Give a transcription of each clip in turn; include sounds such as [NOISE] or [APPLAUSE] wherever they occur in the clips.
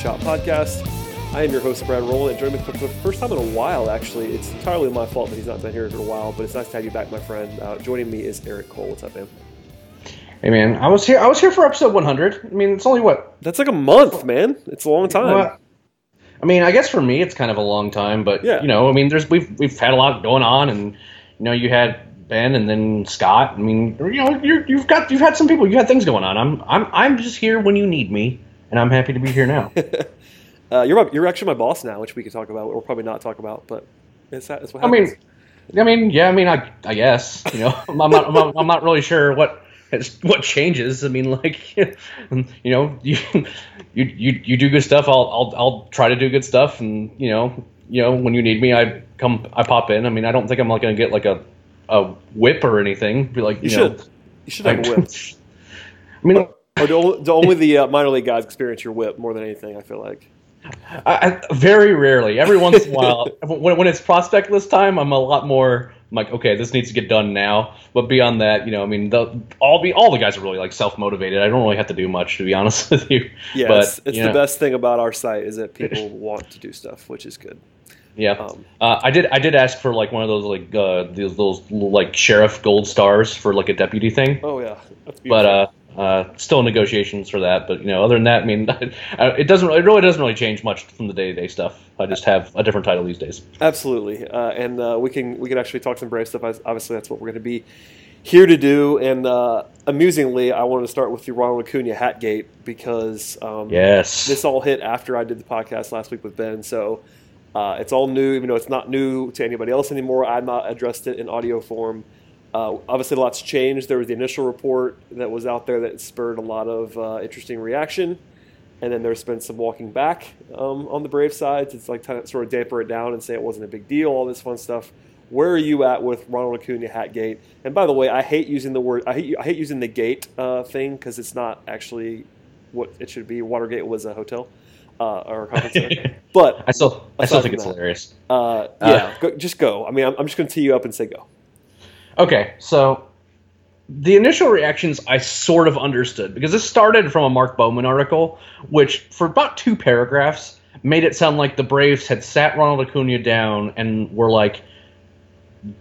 Chop podcast. I am your host, Brad Rowland, and joining me for the first time in a while, actually. It's entirely my fault that he's not been here in a while, but it's nice to have you back, my friend. Uh, joining me is Eric Cole. What's up, man? Hey man, I was here. I was here for episode 100. I mean, it's only what? That's like a month, man. It's a long time. Well, I mean, I guess for me, it's kind of a long time, but Yeah. you know, I mean, there's we've we've had a lot going on, and you know, you had Ben and then Scott. I mean, you know, you're, you've got you've had some people, you had things going on. I'm I'm I'm just here when you need me, and I'm happy to be here now. [LAUGHS] Uh, you're, my, you're actually my boss now, which we could talk about, or probably not talk about, but it's, that, it's what I mean, I mean, yeah, I mean, I I guess you know, [LAUGHS] I'm not I'm not, I'm not really sure what. What changes? I mean, like, [LAUGHS] you know, you you you, you do good stuff. I'll, I'll I'll try to do good stuff, and you know, you know, when you need me, I come, I pop in. I mean, I don't think I'm like gonna get like a a whip or anything. Be like, you you, know, should. You should have a whip. I mean, or do only, do only the uh, minor league guys experience your whip more than anything, I feel like. I, I, very rarely. Every once in a while, [LAUGHS] when, when it's prospect list time, I'm a lot more I'm like, okay, this needs to get done now. But beyond that, you know, I mean, the, all be all the guys are really like self motivated. I don't really have to do much, to be honest [LAUGHS] with you. Yeah, but, it's, it's you the know, best thing about our site is that people [LAUGHS] want to do stuff, which is good. Yeah, Um, uh, I did. I did ask for like one of those like uh, those, those like sheriff gold stars for like a deputy thing. Oh yeah, that's but uh, uh, still negotiations for that. But you know, other than that, I mean, [LAUGHS] it doesn't. It really doesn't really change much from the day to day stuff. I just have a different title these days. Absolutely, uh, and uh, we can we can actually talk some Brave stuff. Obviously, that's what we're going to be here to do. And uh, amusingly, I wanted to start with the Ronald Acuna Hatgate because um, Yes. this all hit after I did the podcast last week with Ben. So uh, it's all new, even though it's not new to anybody else anymore. I've not addressed it in audio form. Uh, obviously, lot's changed. There was the initial report that was out there that spurred a lot of uh, interesting reaction. And then there's been some walking back um, on the Brave side to like of sort of damper it down and say it wasn't a big deal, all this fun stuff. Where are you at with Ronald Acuna Hatgate? And by the way, I hate using the word I hate I hate using the gate uh, thing because it's not actually what it should be. Watergate was a hotel uh, or a conference center. [LAUGHS] But I still, I still think it's that. hilarious. uh, yeah, go, just go. I mean, I'm, I'm just going to tee you up and say go. Okay, so the initial reactions I sort of understood because this started from a Mark Bowman article, which for about two paragraphs made it sound like the Braves had sat Ronald Acuna down and were like,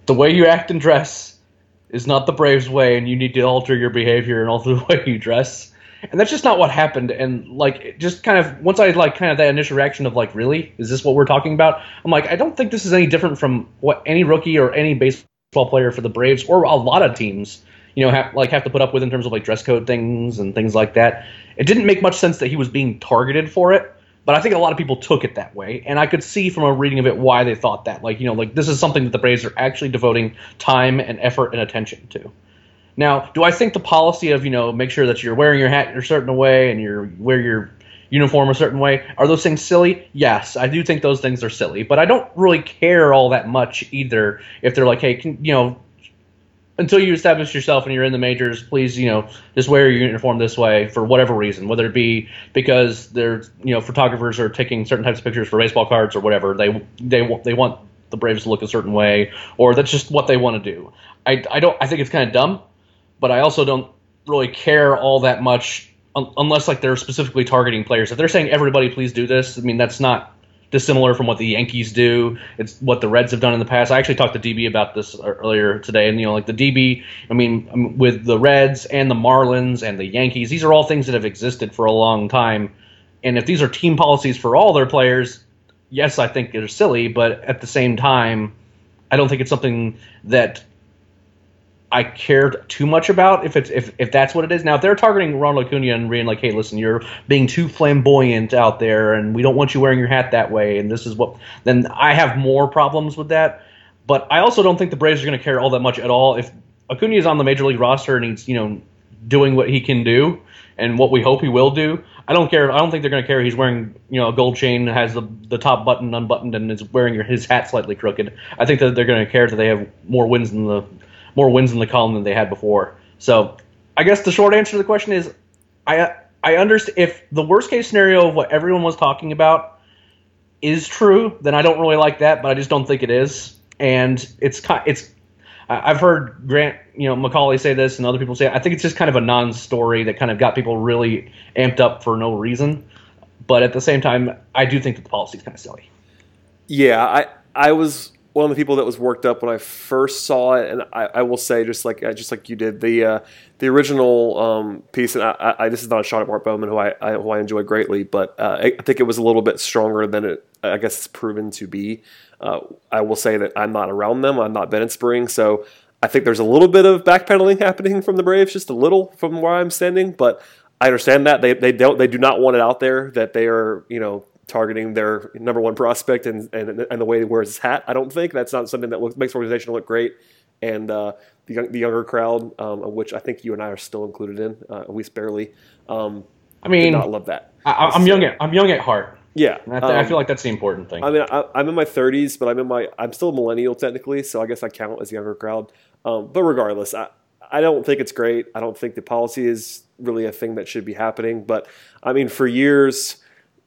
"The way you act and dress is not the Braves' way, and you need to alter your behavior and alter [LAUGHS] the way you dress." And that's just not what happened. And like, just kind of once I like kind of that initial reaction of like, "Really, is this what we're talking about?" I'm like, I don't think this is any different from what any rookie or any baseball player for the Braves or a lot of teams, you know, have like have to put up with in terms of like dress code things and things like that. It didn't make much sense that he was being targeted for it, but I think a lot of people took it that way, and I could see from a reading of it why they thought that. Like, you know, like this is something that the Braves are actually devoting time and effort and attention to. Now, do I think the policy of you know make sure that you're wearing your hat in a certain way and you're wear your uniform a certain way are those things silly? Yes, I do think those things are silly, but I don't really care all that much either. If they're like, hey, can, you know, until you establish yourself and you're in the majors, please, you know, just wear your uniform this way for whatever reason, whether it be because they're, you know, photographers are taking certain types of pictures for baseball cards or whatever. They they they want the Braves to look a certain way, or that's just what they want to do. I, I don't. I think it's kind of dumb, but I also don't really care all that much un- unless like they're specifically targeting players. If they're saying everybody please do this, I mean that's not dissimilar from what the Yankees do. It's what the Reds have done in the past. I actually talked to DB about this earlier today, and you know, like the DB. I mean, um, with the Reds and the Marlins and the Yankees, these are all things that have existed for a long time. And if these are team policies for all their players, yes, I think they're silly. But at the same time, I don't think it's something that I cared too much about if it's if, if that's what it is. Now if they're targeting Ronald Acuna and being like, hey, listen, you're being too flamboyant out there, and we don't want you wearing your hat that way, and this is what, then I have more problems with that. But I also don't think the Braves are going to care all that much at all if Acuna is on the major league roster and he's you know doing what he can do and what we hope he will do. I don't care. I don't think they're going to care. He's wearing you know a gold chain, has the the top button unbuttoned, and is wearing his hat slightly crooked. I think that they're going to care that they have more wins than the more wins in the column than they had before. So I guess the short answer to the question is, I I understand if the worst case scenario of what everyone was talking about is true, then I don't really like that, but I just don't think it is. And it's it's I've heard Grant, you know, McAuley say this, and other people say. It. I think it's just kind of a non-story that kind of got people really amped up for no reason. But at the same time, I do think that the policy is kind of silly. Yeah, I I was one of the people that was worked up when I first saw it, and I, I will say, just like uh, just like you did, the uh, the original um, piece, and I, I, this is not a shot at Mark Bowman, who I, I who I enjoy greatly, but uh, I think it was a little bit stronger than it, I guess, it's proven to be. Uh, I will say that I'm not around them. I've not been in spring, so I think there's a little bit of backpedaling happening from the Braves, just a little from where I'm standing. But I understand that they they don't they do not want it out there that they are you know targeting their number one prospect and and, and the way he wears his hat. I don't think that's not something that looks, makes organization look great. And uh, the, young, the younger crowd, um, of which I think you and I are still included in, uh, at least barely. Um, I mean, not love that. I, am young. At, I'm young at heart. Yeah, I, th- um, I, feel like that's the important thing. I mean, I, am in my 30s, but I'm in my I'm still a millennial technically, so I guess I count as younger crowd. Um, but regardless, I I don't think it's great. I don't think the policy is really a thing that should be happening. But I mean, for years,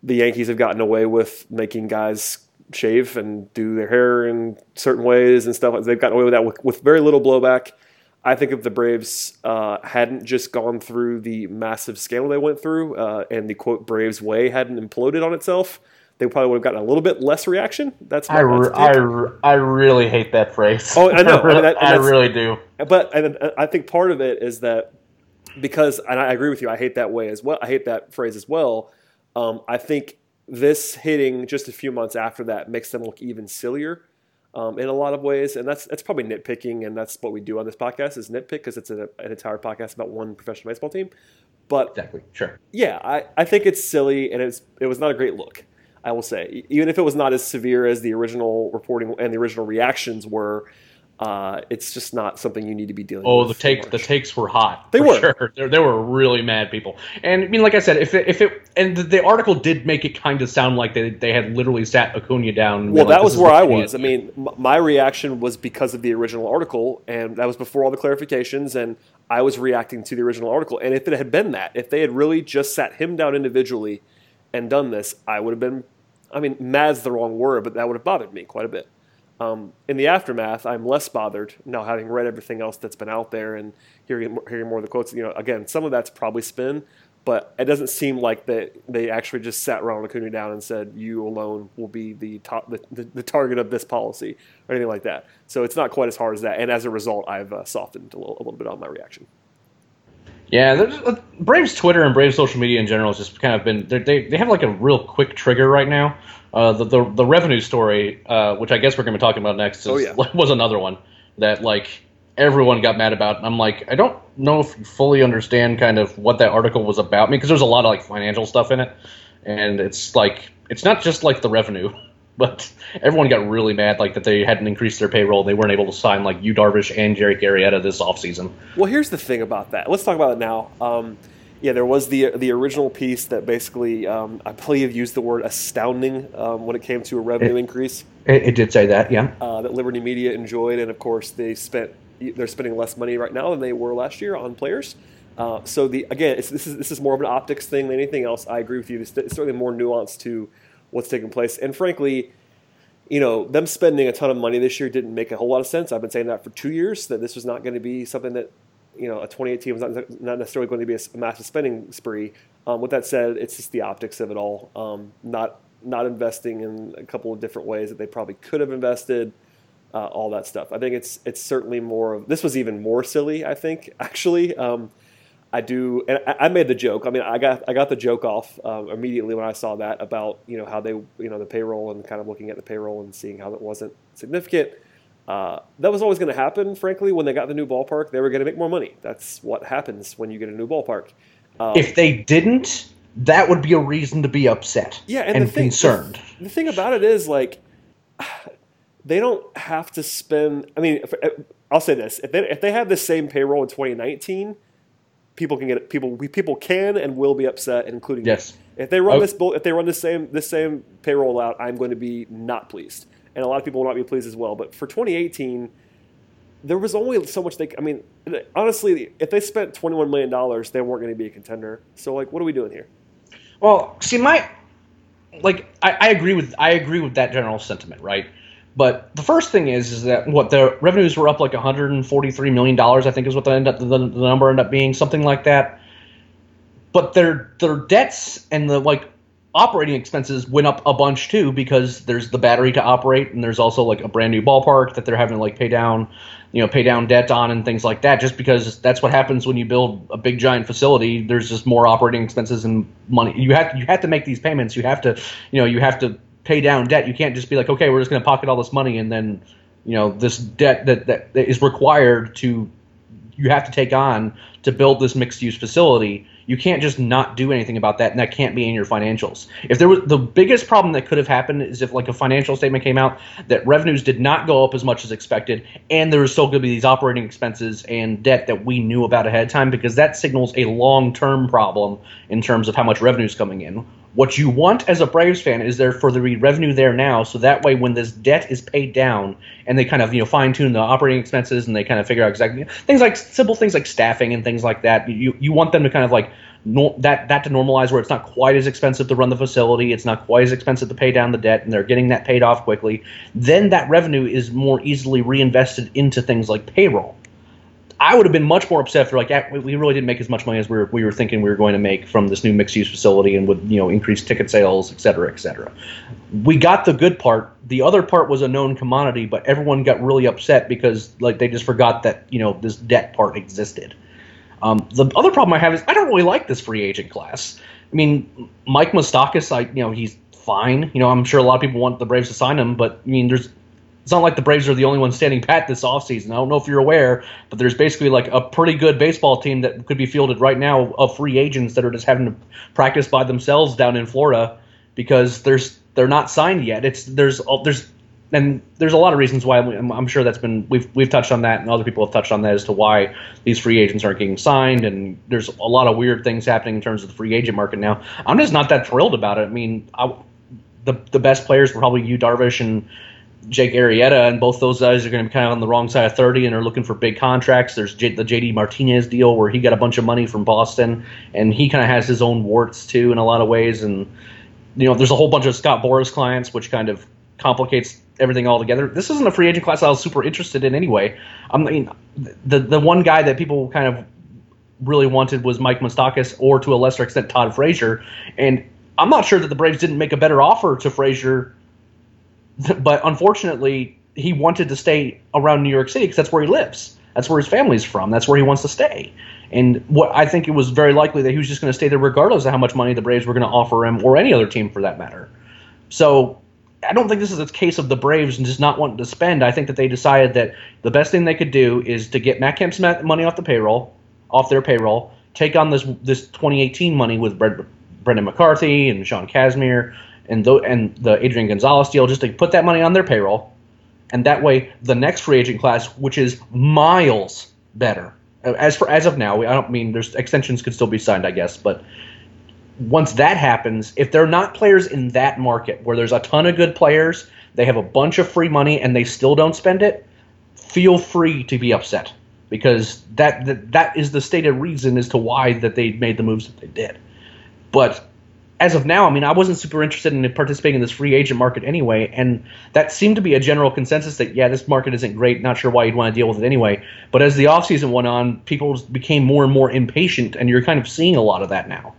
the Yankees have gotten away with making guys shave and do their hair in certain ways and stuff. They've gotten away with that with, with very little blowback. I think if the Braves uh, hadn't just gone through the massive scandal they went through uh, and the quote Braves way hadn't imploded on itself, they probably would have gotten a little bit less reaction. That's my, I, re- I, re- I really hate that phrase. Oh, I know. I, mean, that, [LAUGHS] I really do. But and I think part of it is that because, and I agree with you, I hate that way as well. I hate that phrase as well. Um, I think this hitting just a few months after that makes them look even sillier um, in a lot of ways, and that's that's probably nitpicking, and that's what we do on this podcast is nitpick because it's a, an entire podcast about one professional baseball team. But exactly, sure. Yeah, I, I think it's silly, and it's it was not a great look. I will say, even if it was not as severe as the original reporting and the original reactions were, uh, it's just not something you need to be dealing oh, with. Oh, the take the takes were hot. They were. Sure. [LAUGHS] They, they, were really mad people. And I mean, like I said, if it, if it and the, the article did make it kind of sound like they, they had literally sat Acuna down. Well, like, that was where I was. I mean, my reaction was because of the original article, and that was before all the clarifications, and I was reacting to the original article. And if it had been that, if they had really just sat him down individually and done this, I would have been. I mean, mad's the wrong word, but that would have bothered me quite a bit. Um, in the aftermath, I'm less bothered now, having read everything else that's been out there and hearing hearing more of the quotes. You know, again, some of that's probably spin, but it doesn't seem like that they actually just sat Ronald Acuna down and said, "You alone will be the top, the, the, the, target of this policy" or anything like that. So it's not quite as hard as that. And as a result, I've uh, softened a little, a little bit on my reaction. Yeah, uh, Braves Twitter and Braves social media in general has just kind of been they they have like a real quick trigger right now. Uh, the, the, the revenue story, uh, which I guess we're going to be talking about next, is, oh, yeah. [LAUGHS] was another one that like everyone got mad about. And I'm like, I don't know if you fully understand kind of what that article was about. me because there's a lot of like financial stuff in it, and it's like it's not just like the revenue, but everyone got really mad like that they hadn't increased their payroll. They weren't able to sign like Yu Darvish and Jerry Arrieta this offseason. Well, here's the thing about that. Let's talk about it now. Um, yeah, there was the the original piece that basically, um, I believe, used the word astounding um, when it came to a revenue it, increase. It, it, did say that, yeah. Uh, that Liberty Media enjoyed, and of course, they spent they're spending less money right now than they were last year on players. Uh, so the again, this is this is more of an optics thing than anything else. I agree with you. It's, it's certainly more nuance to what's taking place, and frankly, you know, them spending a ton of money this year didn't make a whole lot of sense. I've been saying that for two years that this was not going to be something that you know, a 28 team is not, not necessarily going to be a, massive spending spree. Um, with that said, it's just the optics of it all. Um, not not investing in a couple of different ways that they probably could have invested. Uh, all that stuff. I think it's it's certainly more of this was even more silly. I think [LAUGHS] actually. Um, I do, and I, made the joke. I mean, I got I got the joke off um, immediately when I saw that about you know how they you know the payroll and kind of looking at the payroll and seeing how it wasn't significant. Uh, that was always going to happen, frankly. When they got the new ballpark, they were going to make more money. That's what happens when you get a new ballpark. Um, if they didn't, that would be a reason to be upset. Yeah, and, and the thing, concerned. The, the, thing about it is, like, [SIGHS] they don't have to spend. I mean, if, I'll say this: if they if they have the same payroll in 2019, people can get people people can and will be upset, including yes. Me. If they run oh. this if they run the same the same payroll out, I'm going to be not pleased, and a lot of people will not be pleased as well. But for 2018, there was only so much they. I mean, honestly, if they spent 21 million dollars, they weren't going to be a contender. So, like, what are we doing here? Well, see, my like I, I agree with I agree with that general sentiment, right? But the first thing is, is that what the revenues were up like 143 million dollars. I think is what the, end up, the, the number ended up being, something like that. But their their debts and the like operating expenses went up a bunch too because there's the battery to operate and there's also like a brand new ballpark that they're having to like pay down you know pay down debt on and things like that. Just because that's what happens when you build a big giant facility there's just more operating expenses and money. You have you have to make these payments. You have to you know you have to pay down debt you can't just be like okay we're just going to pocket all this money and then you know this debt that, that is required to you have to take on to build this mixed use facility you can't just not do anything about that, and that can't be in your financials. If there was the biggest problem that could have happened is if like a financial statement came out that revenues did not go up as much as expected, and there was still going to be these operating expenses and debt that we knew about ahead of time, because that signals a long term problem in terms of how much revenue is coming in. What you want as a Braves fan is there for the revenue there now, so that way when this debt is paid down and they kind of you know fine tune the operating expenses and they kind of figure out exactly things like simple things like staffing and things like that. You you want them to kind of like that that to normalize where it's not quite as expensive to run the facility, it's not quite as expensive to pay down the debt, and they're getting that paid off quickly. Then that revenue is more easily reinvested into things like payroll. I would have been much more upset if they're like, we really didn't make as much money as we were, we were thinking we were going to make from this new mixed use facility and would you know increased ticket sales, et cetera, et cetera. We got the good part. The other part was a known commodity, but everyone got really upset because like they just forgot that you know this debt part existed. Um, the other problem I have is I don't really like this free agent class. I mean, Mike Moustakas, I you know he's fine. You know, I'm sure a lot of people want the Braves to sign him, but I mean, there's it's not like the Braves are the only ones standing pat this offseason. I don't know if you're aware, but there's basically like a pretty good baseball team that could be fielded right now of free agents that are just having to practice by themselves down in Florida because there's they're not signed yet. It's there's uh, there's and there's a lot of reasons why I'm, sure that's been we've we've touched on that and other people have touched on that as to why these free agents aren't getting signed and there's a lot of weird things happening in terms of the free agent market now. I'm just not that thrilled about it. I mean, I, the the best players were probably Yu Darvish and Jake Arrieta, and both those guys are going to be kind of on the wrong side of 30 and are looking for big contracts. There's J- the JD Martinez deal where he got a bunch of money from Boston, and he kind of has his own warts too in a lot of ways. And you know, there's a whole bunch of Scott Boras clients, which kind of complicates everything altogether. This isn't a free agent class I was super interested in anyway. I mean, the the one guy that people kind of really wanted was Mike Moustakas, or to a lesser extent Todd Frazier, and I'm not sure that the Braves didn't make a better offer to Frazier but unfortunately, he wanted to stay around New York City because that's where he lives. That's where his family's from. That's where he wants to stay. And what I think it was very likely that he was just going to stay there regardless of how much money the Braves were going to offer him, or any other team for that matter. So I don't think this is a case of the Braves and just not wanting to spend. I think that they decided that the best thing they could do is to get Matt Kemp's money off the payroll, off their payroll, take on this this 2018 money with Brandon McCarthy and Sean Kazmir and the, and the Adrian Gonzalez deal just to put that money on their payroll, and that way the next free agent class, which is miles better, as for as of now, I don't mean there's extensions could still be signed, I guess, but once that happens, if they're not players in that market where there's a ton of good players, they have a bunch of free money and they still don't spend it, feel free to be upset. Because that that, that is the stated reason as to why that they made the moves that they did. But as of now, I mean, I wasn't super interested in participating in this free agent market anyway, and that seemed to be a general consensus that yeah, this market isn't great. Not sure why you'd want to deal with it anyway. But as the offseason went on, people became more and more impatient, and you're kind of seeing a lot of that now.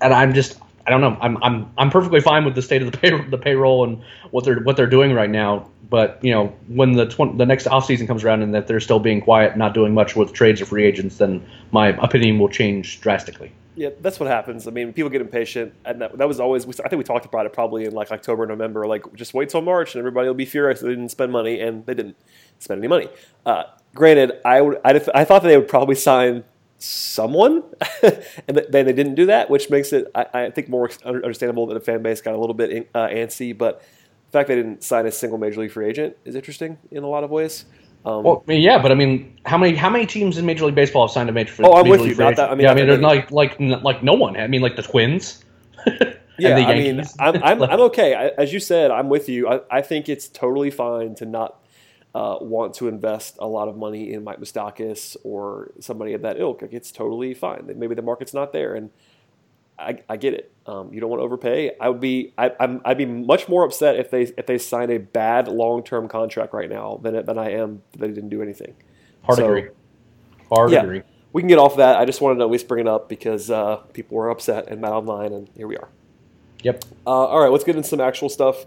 And I'm just, I don't know, I'm I'm I'm perfectly fine with the state of the pay, the payroll and what they're what they're doing right now. But you know, when the tw- the next offseason comes around and that they're still being quiet, not doing much with trades or free agents, then my opinion will change drastically. Yeah, that's what happens. I mean, people get impatient, and that, that was always. I think we talked about it probably in like October, November. Like, just wait till March, and everybody will be furious they didn't spend money, and they didn't spend any money. Uh, granted, I would. I, I thought that they would probably sign someone, [LAUGHS] and then they didn't do that, which makes it, I, I, think, more understandable that the fan base got a little bit uh, antsy. But the fact they didn't sign a single major league free agent is interesting in a lot of ways. Um, well, yeah, but I mean, how many how many teams in Major League Baseball have signed a major? Oh, I'm with you. Not that, I mean, yeah, I mean, like like like no one. I mean, like the Twins. [LAUGHS] yeah, I mean, [LAUGHS] I'm, I'm, I'm okay. I, as you said, I'm with you. I, I think it's totally fine to not uh, want to invest a lot of money in Mike Moustakas or somebody of that ilk. Like, it's totally fine. Maybe the market's not there, and I, I get it. Um, you don't want to overpay. I would be I, am I'd be much more upset if they if they sign a bad long term contract right now than than I am that they didn't do anything. Hard so, agree. Hard yeah, agree. We can get off that. I just wanted to at least bring it up because uh, people were upset and mad online, and here we are. Yep. Uh, all right, let's get into some actual stuff.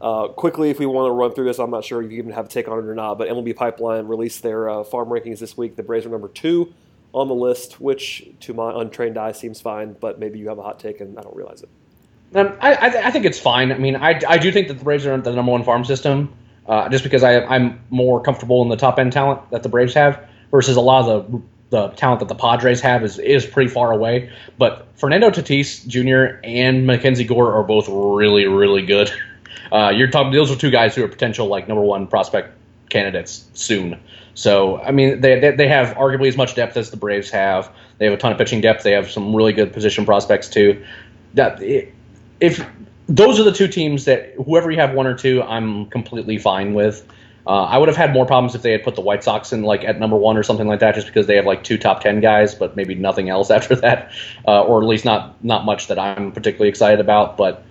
Uh, quickly, if we want to run through this, I'm not sure if you even have a take on it or not, but MLB Pipeline released their uh, farm rankings this week. The Braves are number two on the list, which to my untrained eye seems fine, but maybe you have a hot take and I don't realize it. Um, I, I, think it's fine. I mean, I, I do think that the Braves are the number one farm system, uh, just because I, I'm more comfortable in the top end talent that the Braves have versus a lot of the the talent that the Padres have is is pretty far away. But Fernando Tatis Jr. and Mackenzie Gore are both really really good. [LAUGHS] Uh, you're talking; those are two guys who are potential like number one prospect candidates soon. So I mean, they, they, they have arguably as much depth as the Braves have. They have a ton of pitching depth. They have some really good position prospects too. That if those are the two teams that whoever you have one or two, I'm completely fine with. Uh, I would have had more problems if they had put the White Sox in like at number one or something like that, just because they have like two top ten guys, but maybe nothing else [LAUGHS] after that, uh, or at least not not much that I'm particularly excited about. But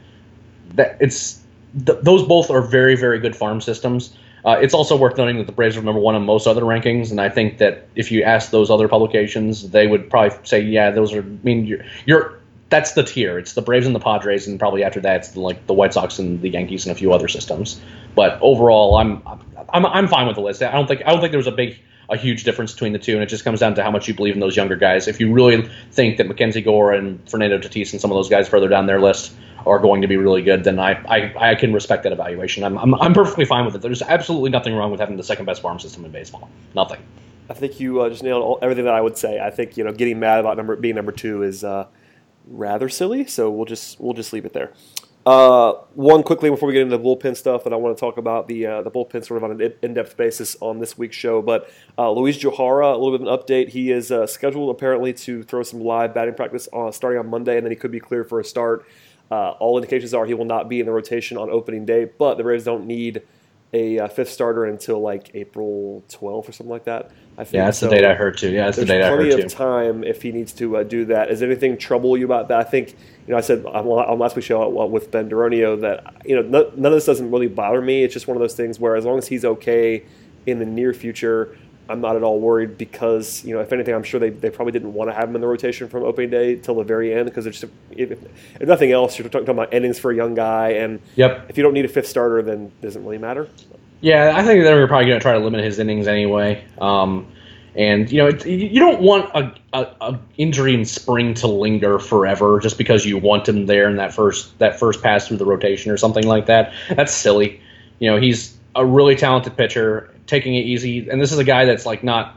that it's th- those both are very very good farm systems. Uh, it's also worth noting that the Braves are number one on most other rankings, and I think that if you ask those other publications, they would probably say, "Yeah, those are." I mean, you're, you're that's the tier. It's the Braves and the Padres, and probably after that, it's the, like the White Sox and the Yankees and a few other systems. But overall, I'm I'm I'm fine with the list. I don't think I don't think there was a big a huge difference between the two, and it just comes down to how much you believe in those younger guys. If you really think that Mackenzie Gore and Fernando Tatis and some of those guys further down their list are going to be really good, then I, I, I can respect that evaluation. I'm, I'm, I'm perfectly fine with it. There's absolutely nothing wrong with having the second best farm system in baseball. Nothing. I think you uh, just nailed all, everything that I would say. I think you know getting mad about number being number two is uh, rather silly. So we'll just we'll just leave it there. Uh, one quickly before we get into the bullpen stuff that I want to talk about the uh, the bullpen sort of on an in-depth basis on this week's show. But uh, Luiz Gohara, a little bit of an update. He is uh, scheduled apparently to throw some live batting practice on, starting on Monday, and then he could be clear for a start. Uh, all indications are he will not be in the rotation on opening day, but the Braves don't need a uh, fifth starter until like April 12th or something like that. I think. Yeah, that's so the date I heard too. Yeah, that's the date I heard too. There's plenty of time if he needs to uh, do that. Is anything trouble you about that? I think you know I said on, on last week's show uh, with Ben Duronio that you know none of this doesn't really bother me. It's just one of those things where as long as he's okay in the near future, I'm not at all worried because you know if anything, I'm sure they, they probably didn't want to have him in the rotation from opening day till the very end because it's just if, if, nothing else, you're talking about innings for a young guy, and yep. if you don't need a fifth starter, then it doesn't really matter. Yeah, I think they're probably going to try to limit his innings anyway. Um, and you know, you don't want a, a, a, injury in spring to linger forever just because you want him there in that first that first pass through the rotation or something like that. That's silly. You know, he's a really talented pitcher, taking it easy, and this is a guy that's like not.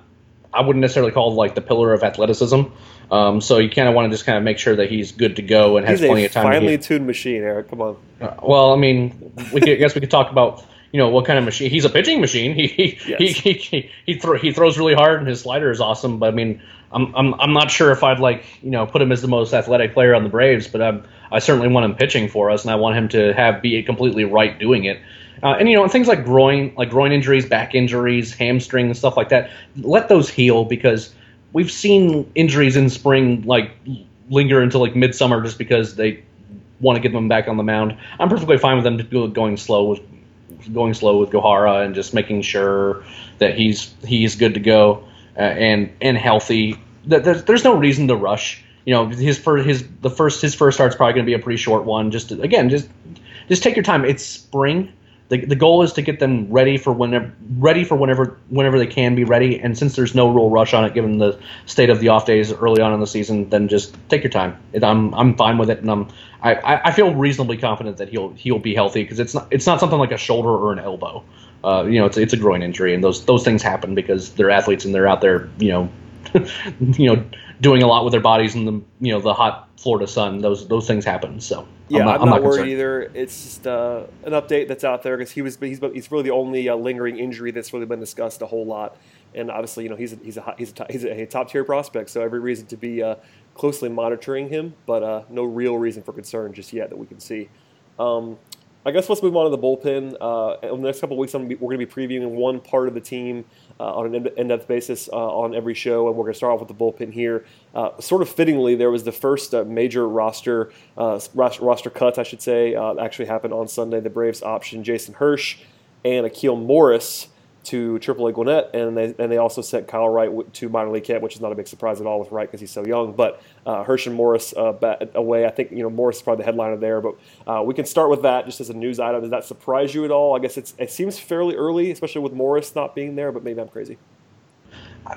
I wouldn't necessarily call like the pillar of athleticism. Um, so you kind of want to just kind of make sure that he's good to go and has plenty of time. He's a finely tuned machine, Eric. Come on. Uh, well, I mean, we could, I guess we could talk about you know what kind of machine he's a pitching machine [LAUGHS] he he yes. he he, he, he, throw, he throws really hard and his slider is awesome but i mean I'm, I'm i'm not sure if i'd like you know put him as the most athletic player on the braves but i'm i certainly want him pitching for us and i want him to have be completely right doing it uh, and you know things like groin like groin injuries back injuries hamstring and stuff like that let those heal because we've seen injuries in spring like linger until like midsummer just because they want to get them back on the mound. I'm perfectly fine with them going slow with going slow with Gohara and just making sure that he's he's good to go uh, and and healthy. There's, there's no reason to rush. You know, his first his the first his first start's probably going to be a pretty short one. Just to, again, just just take your time. It's spring. The, the goal is to get them ready for whenever ready for whenever whenever they can be ready. And since there's no real rush on it, given the state of the off days early on in the season, then just take your time. I'm I'm fine with it, and I'm I, I feel reasonably confident that he'll he'll be healthy because it's not it's not something like a shoulder or an elbow. Uh, you know, it's it's a groin injury, and those those things happen because they're athletes and they're out there, you know, [LAUGHS] you know, doing a lot with their bodies in the you know the hot Florida sun. Those those things happen. So yeah, I'm not, I'm not, I'm not worried concerned. either. It's just uh, an update that's out there because he was he's he's really the only uh, lingering injury that's really been discussed a whole lot. And obviously, you know, he's a, he's a he's a, he's a, top tier prospect, so every reason to be uh, closely monitoring him, but uh, no real reason for concern just yet that we can see. Um, I guess let's move on to the bullpen. Uh, in the next couple weeks, be, we're going to be previewing one part of the team uh, on an in-depth basis uh, on every show, and we're going to start off with the bullpen here. Uh, sort of fittingly, there was the first uh, major roster uh, roster cut, I should say, actually happened on Sunday. The Braves optioned Jason Hursh and Akeel Morris to AAA Gwinnett, and they and they also sent Kyle Wright to minor league camp, which is not a big surprise at all with Wright because he's so young. But uh, and Morris uh, away. I think you know Morris is probably the headliner there, but uh, we can start with that just as a news item. Does that surprise you at all? I guess it's it seems fairly early, especially with Morris not being there, but maybe I'm crazy.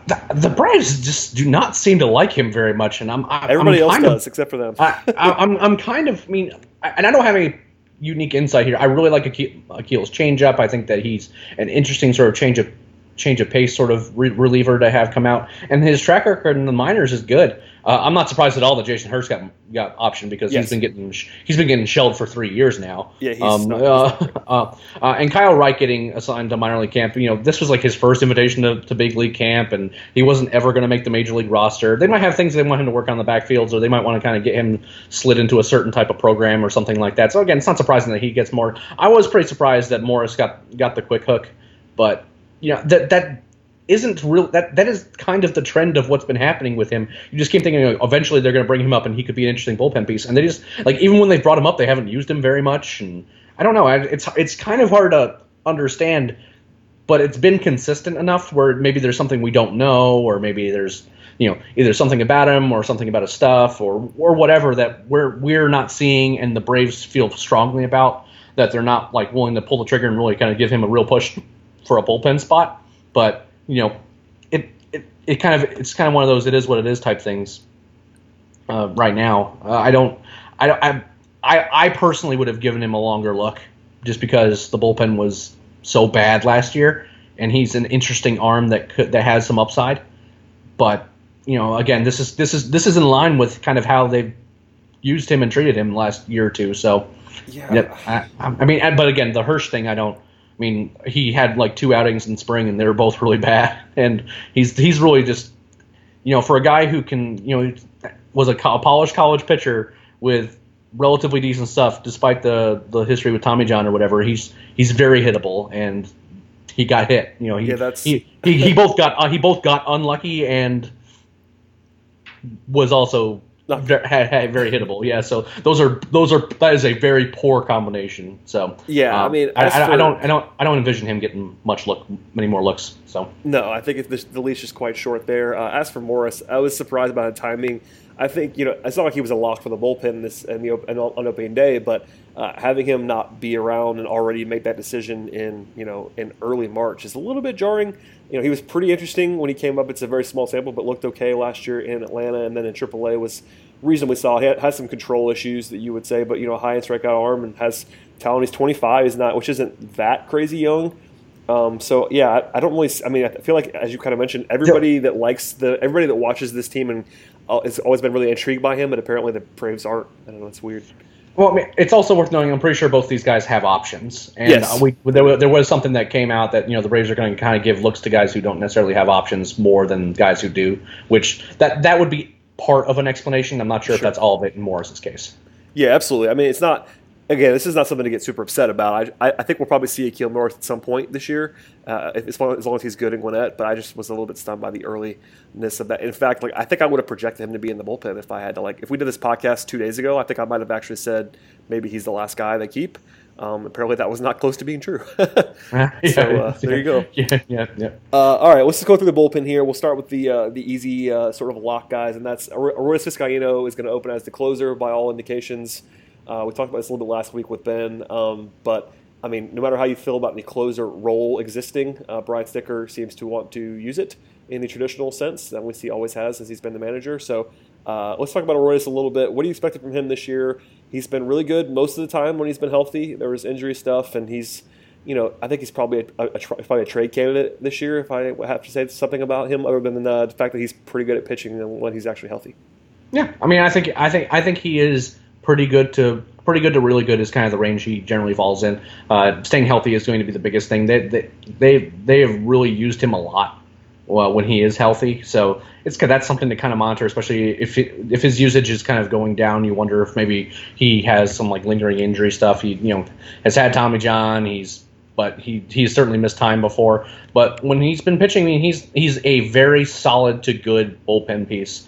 The, the Braves just do not seem to like him very much, and I'm I, everybody I'm else does of, except for them. I, I'm I'm kind of I mean, and I don't have any unique insight here. I really like Akeel's changeup. I think that he's an interesting sort of change of change of pace sort of re- reliever to have come out, and his track record in the minors is good. Uh, I'm not surprised at all that Jason Hursh got got option because yes. he's been getting he's been getting shelled for three years now. Yeah, he's um, uh, [LAUGHS] uh, uh, and Kyle Wright getting assigned to minor league camp. You know, this was like his first invitation to, to big league camp, and he wasn't ever going to make the major league roster. They might have things they want him to work on the backfields, or they might want to kind of get him slid into a certain type of program or something like that. So again, it's not surprising that he gets more. I was pretty surprised that Morris got got the quick hook, but you know that that isn't real that that is kind of the trend of what's been happening with him. You just keep thinking eventually they're going to bring him up and he could be an interesting bullpen piece, and they just like even when they brought him up, they haven't used him very much, and I don't know. It's it's kind of hard to understand, but it's been consistent enough where maybe there's something we don't know, or maybe there's you know either something about him or something about his stuff or or whatever that we're we're not seeing, and the Braves feel strongly about that they're not like willing to pull the trigger and really kind of give him a real push [LAUGHS] for a bullpen spot, but you know, it, it, it kind of it's kind of one of those it is what it is type things. Uh, right now, uh, I don't, I don't, I, I, I personally would have given him a longer look, just because the bullpen was so bad last year, and he's an interesting arm that could that has some upside. But you know, again, this is this is this is in line with kind of how they've used him and treated him last year or two. So, yeah, I, I mean, but again, the Hursh thing, I don't. I mean, he had like two outings in spring, and they were both really bad. [LAUGHS] And he's he's really just, you know, for a guy who can, you know, was a, a polished college pitcher with relatively decent stuff, despite the the history with Tommy John or whatever. He's he's very hittable, and he got hit. You know, he yeah, that's... he, he, he both got uh, he both got unlucky and was also very, very hittable. Yeah, so those are those are that is a very poor combination. So yeah, um, I mean, I, I, I, don't I don't I don't envision him getting much look many more looks. So no, I think the, the leash is quite short there. Uh, as for Morris, I was surprised by the timing. I think you know it's not like he was a lock for the bullpen this and the on opening day, but uh, having him not be around and already make that decision in you know in early March is a little bit jarring. You know he was pretty interesting when he came up. It's a very small sample, but looked okay last year in Atlanta, and then in AAA was reasonably solid. He has some control issues that you would say, but you know high and strikeout arm and has talent. He's 25, is not which isn't that crazy young. Um, so yeah, I, I, don't really. I mean, I feel like as you kind of mentioned, everybody that likes the everybody that watches this team and uh, has always been really intrigued by him, but apparently the Braves aren't. I don't know. It's weird. Well, I mean, it's also worth knowing. I'm pretty sure both these guys have options, and yes. uh, we there, there was something that came out that you know the Braves are going to kind of give looks to guys who don't necessarily have options more than guys who do, which that that would be part of an explanation. I'm not sure, sure. if that's all of it in Morris's case. Yeah, absolutely. I mean, it's not again, this is not something to get super upset about. I, I, think we'll probably see Akeel North at some point this year, uh, as, long, as long as he's good in Gwinnett. But I just was a little bit stunned by the earlyness of that. In fact, like I think I would have projected him to be in the bullpen if I had to. Like if we did this podcast two days ago, I think I might have actually said maybe he's the last guy they keep. Um, apparently, that was not close to being true. [LAUGHS] so [LAUGHS] uh, there you go. [LAUGHS] Yeah, yeah, yeah. Uh, all right, let's just go through the bullpen here. We'll start with the uh, the easy uh, sort of lock guys, and that's Arodys Vizcaino is going to open as the closer by all indications. Uh, we talked about this a little bit last week with Ben, um, but I mean, no matter how you feel about the closer role existing, uh, Brian Snitker seems to want to use it in the traditional sense that we see always has since he's been the manager. So uh, let's talk about Arodys a little bit. What do you expect from him this year? He's been really good most of the time when he's been healthy. There was injury stuff, and he's, you know, I think he's probably a, a, a probably a trade candidate this year. If I have to say something about him, other than the, the fact that he's pretty good at pitching when he's actually healthy. Yeah, I mean, I think I think I think he is pretty good to pretty good to really good is kind of the range he generally falls in. Uh, staying healthy is going to be the biggest thing. They they they, they have really used him a lot well, when he is healthy. So it's that's something to kind of monitor, especially if if his usage is kind of going down. You wonder if maybe he has some like lingering injury stuff. He you know has had Tommy John. He's but he he's certainly missed time before. But when he's been pitching, I mean he's he's a very solid to good bullpen piece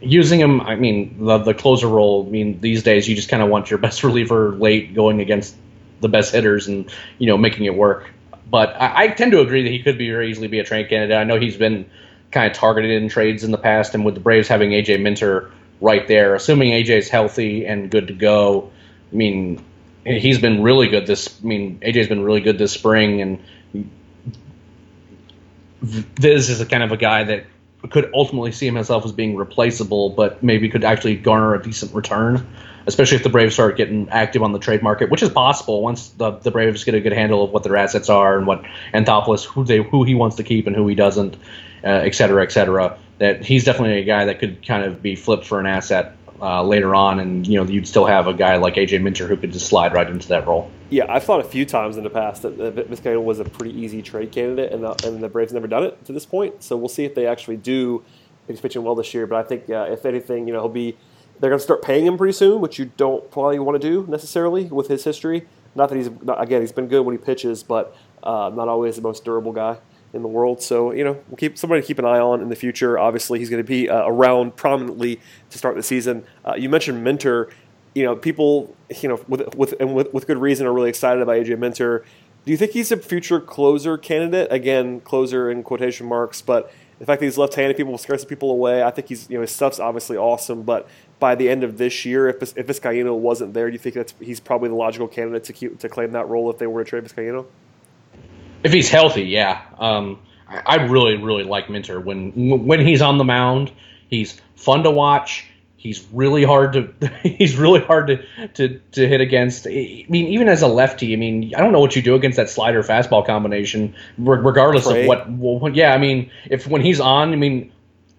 using him, I mean, the, the closer role. I mean, these days you just kind of want your [LAUGHS] best reliever late going against the best hitters and you know making it work. But I, I tend to agree that he could be very easily be a trade candidate. I know he's been kind of targeted in trades in the past, and with the Braves having AJ Minter right there, assuming AJ is healthy and good to go, I mean, he's been really good this. I mean, AJ's been really good this spring, and Viz is a kind of a guy that could ultimately see himself as being replaceable, but maybe could actually garner a decent return, especially if the Braves start getting active on the trade market, which is possible once the, the Braves get a good handle of what their assets are and what Anthopoulos who they who he wants to keep and who he doesn't, uh, et cetera, et cetera. That he's definitely a guy that could kind of be flipped for an asset uh, later on, and you know you'd still have a guy like AJ Minter who could just slide right into that role. Yeah, I've thought a few times in the past that Vizcaino was a pretty easy trade candidate, and the, and the Braves never done it to this point. So we'll see if they actually do. He's pitching well this year, but I think uh, if anything, you know, he'll be. They're going to start paying him pretty soon, which you don't probably want to do necessarily with his history. Not that he's not, again he's been good when he pitches, but uh, not always the most durable guy in the world. So you know, we'll keep somebody to keep an eye on in the future. Obviously, he's going to be uh, around prominently to start the season. Uh, you mentioned Minter. You know, people, you know, with with and with, with good reason, are really excited about AJ Minter. Do you think he's a future closer candidate? Again, closer in quotation marks, but the fact that he's left-handed, people will scare some people away. I think he's, you know, his stuff's obviously awesome, but by the end of this year, if if Vizcaino wasn't there, do you think that's he's probably the logical candidate to keep, to claim that role if they were to trade Vizcaino? If he's healthy, yeah. Um, I, I really, really like Minter when when he's on the mound. He's fun to watch. He's really hard to [LAUGHS] he's really hard to, to, to hit against. I mean, even as a lefty, I mean, I don't know what you do against that slider fastball combination, regardless of what, what. Yeah, I mean, if when he's on, I mean,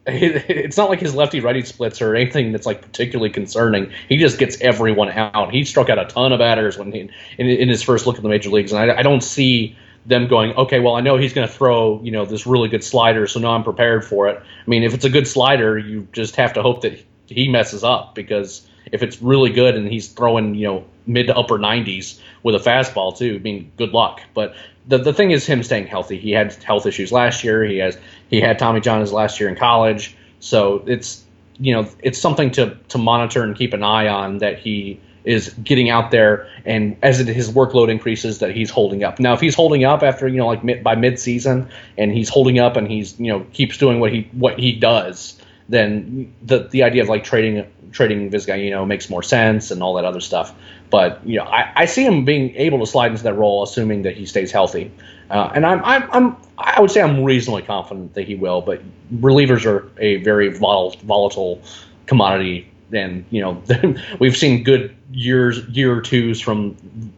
it's not like his lefty righty splits or anything that's like particularly concerning. He just gets everyone out. He struck out a ton of batters when he in, in his first look at the major leagues, and I, I don't see them going, okay, well, I know he's going to throw, you know, this really good slider, so now I'm prepared for it. I mean, if it's a good slider, you just have to hope that he messes up because if it's really good and he's throwing, you know, mid to upper 90s with a fastball too, I mean, good luck. But the the thing is him staying healthy. He had health issues last year. He has he had Tommy John his last year in college, so it's you know it's something to to monitor and keep an eye on that he is getting out there and as it, his workload increases that he's holding up. Now if he's holding up after you know like mid, by mid season and he's holding up and he's you know keeps doing what he what he does, then the the idea of like trading trading Vizcaino makes more sense and all that other stuff. But you know I, I see him being able to slide into that role assuming that he stays healthy. Uh, and I'm, I'm, I'm, I would say I'm reasonably confident that he will, but relievers are a very volatile, volatile commodity and you know [LAUGHS] we've seen good years year or twos from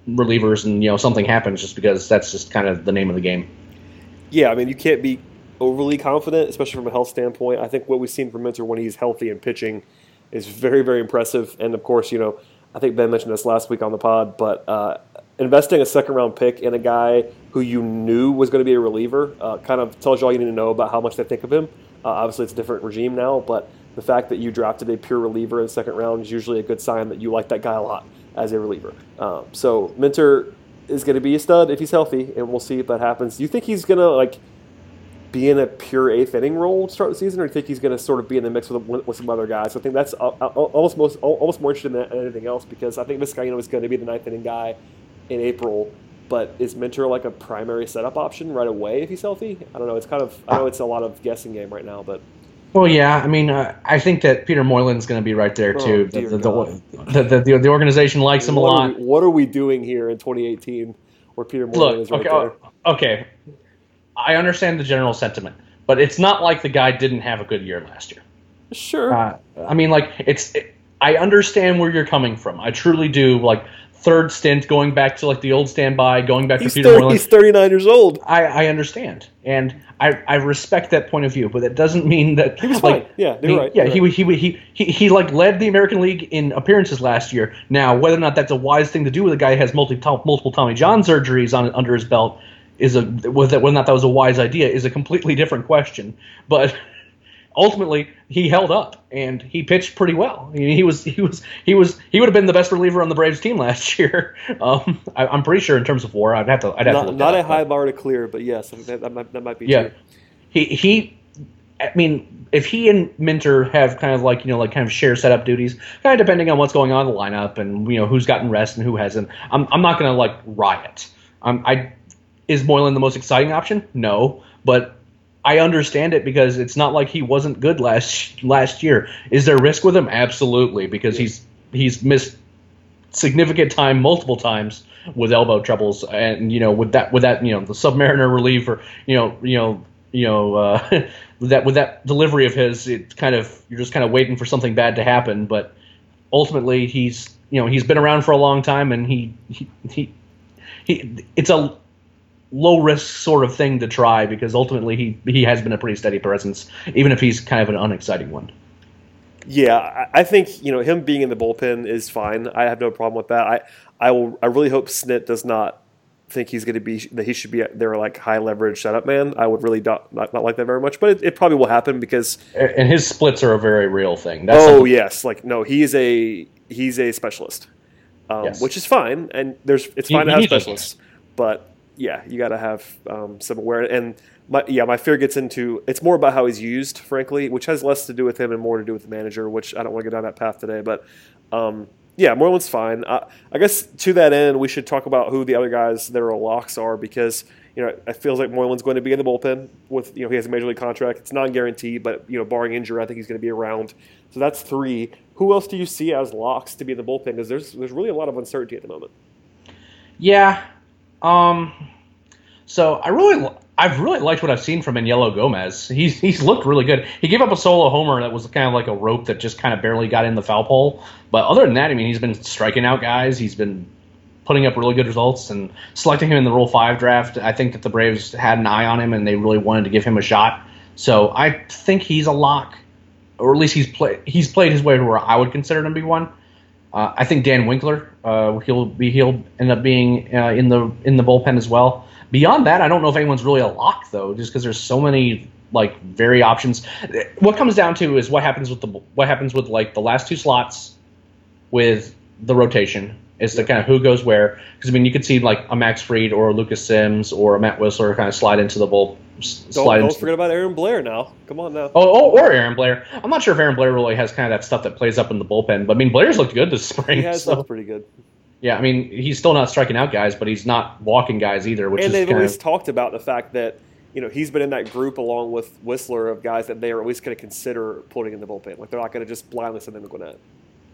relievers and you know something happens just because that's just kind of the name of the game. Yeah i mean you can't be overly confident especially from a health standpoint. I think what we've seen from minter when he's healthy and pitching is very very impressive. And of course you know i think ben mentioned this last week on the pod but uh, investing a second round pick in a guy who you knew was going to be a reliever uh, kind of tells you all you need to know about how much they think of him. Uh, obviously it's a different regime now but the fact that you drafted a pure reliever in the second round is usually a good sign that you like that guy a lot as a reliever. Um, so Minter is going to be a stud if he's healthy, and we'll see if that happens. Do you think he's going to like be in a pure eighth inning role to start the season, or do you think he's going to sort of be in the mix with, with some other guys? I think that's uh, uh, almost most almost more interesting than anything else because I think Vizcaino is going to be the ninth inning guy in April. But is Minter like a primary setup option right away if he's healthy? I don't know. It's kind of I know it's a lot of guessing game right now, but well, yeah. I mean, uh, I think that Peter Moylan's going to be right there too. Oh, the, the, the, the, the, organization likes him what a lot. Are we, what are we doing here in 2018? where Peter Moylan Look, is right okay, there. oh, okay. I understand the general sentiment, but it's not like the guy didn't have a good year last year. Sure. Uh, I mean, like it's. It, I understand where you're coming from. I truly do. Like third stint, going back to like the old standby, going back he's, to Peter 30, Moylan. he's 39 years old. I, I understand, and I, I respect that point of view, but that doesn't mean that He was like fine. Yeah, you're he, right. Yeah, You're he, he he he he like led the American League in appearances last year. Now, whether or not that's a wise thing to do with a guy who has multi, multiple Tommy John surgeries on under his belt is a whether whether or not that was a wise idea is a completely different question. But [LAUGHS] ultimately, he held up and he pitched pretty well. I mean, he was he was he was he would have been the best reliever on the Braves team [LAUGHS] last year. Um, I, I'm pretty sure in terms of WAR, I'd have to I'd have to not, look not a up, but- high bar to clear, but yes, that, that, might, that might be yeah. true. He he I mean, if he and Minter have kind of like, you know, like kind of share setup duties, kind of depending on what's going on in the lineup and you know who's gotten rest and who hasn't. I'm I'm not gonna like riot. Um I is Moylan the most exciting option? No. But I understand it because it's not like he wasn't good last last year. Is there risk with him? Absolutely, because he's he's missed significant time multiple times with elbow troubles, and you know with that with that you know the Submariner reliever, or you know you know you know uh, [LAUGHS] with that with that delivery of his, it kind of you're just kind of waiting for something bad to happen, but ultimately he's you know he's been around for a long time and he he he, he it's a low risk sort of thing to try because ultimately he he has been a pretty steady presence even if he's kind of an unexciting one. Yeah, I- think you know him being in the bullpen is fine. I have no problem with that. I I will. I really hope Snit does not think he's going to be that he should be their like high leverage setup man. I would really not, not, not like that very much, but it, it probably will happen because And his splits are a very real thing. That's oh something- yes, like no, he's a he's a specialist, um, Yes. which is fine, and there's it's He- fine to he have specialists, but yeah, you got to have um, some awareness. And my yeah, my fear gets into it's more about how he's used, frankly, which has less to do with him and more to do with the manager. Which I don't want to go down that path today, but um, yeah, Moylan's fine. I, I guess to that end, we should talk about who the other guys that are locks are because you know it feels like Moylan's going to be in the bullpen with you know he has a major league contract. It's non guaranteed, but you know barring injury, I think he's going to be around. So that's three. Who else do you see as locks to be in the bullpen? Because there's there's really a lot of uncertainty at the moment. Yeah. Um. So I really, I've really liked what I've seen from Anyelo Gomez. He's he's looked really good. He gave up a solo homer that was kind of like a rope that just kind of barely got in the foul pole. But other than that, I mean, he's been striking out guys. He's been putting up really good results and selecting him in the Rule Five draft. I think that the Braves had an eye on him and they really wanted to give him a shot. So I think he's a lock, or at least he's played he's played his way to where I would consider him to be one. Uh, I think Dan Winkler, uh, he'll be he'll end up being uh, in the in the bullpen as well. Beyond that, I don't know if anyone's really a lock though, just because there's so many like very options. What comes down to is what happens with the what happens with like the last two slots with the rotation is the kind of who goes where. Because I mean, you could see like a Max Fried or a Lucas Sims or a Matt Wisler kind of slide into the bull. Don't, don't forget about Aaron Blair now. Come on now. Oh, oh, or Aaron Blair. I'm not sure if Aaron Blair really has kind of that stuff that plays up in the bullpen, but I mean, Blair's looked good this [LAUGHS] spring. he has so- looked pretty good. yeah, I mean, he's still not striking out guys, but he's not walking guys either, which and is they've at of talked about the fact that you know he's been in that group along with Wisler of guys that they are at least going to consider putting in the bullpen. Like they're not going to just blindly send them to Gwinnett.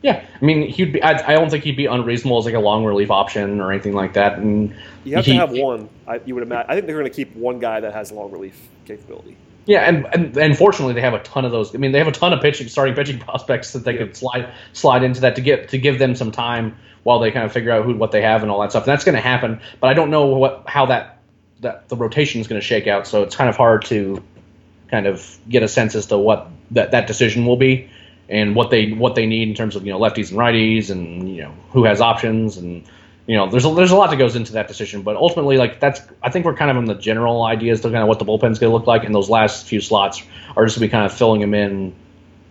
Yeah. I mean, he'd be. I, I don't think he'd be unreasonable as like a long relief option or anything like that. And You have he- to have one. I, you would imagine. I think they're going to keep one guy that has long relief capability. Yeah, and, and and fortunately they have a ton of those. I mean, they have a ton of pitching, starting pitching prospects that they Yeah. could slide slide into that to get to give them some time while they kind of figure out who what they have and all that stuff. And that's going to happen, but I don't know what how that that the rotation is going to shake out. So it's kind of hard to kind of get a sense as to what that that decision will be and what they what they need in terms of you know lefties and righties and you know who has options and you know there's a, there's a lot that goes into that decision but ultimately like that's I think we're kind of in the general ideas to kind of what the bullpen's going to look like and those last few slots are just going to be kind of filling them in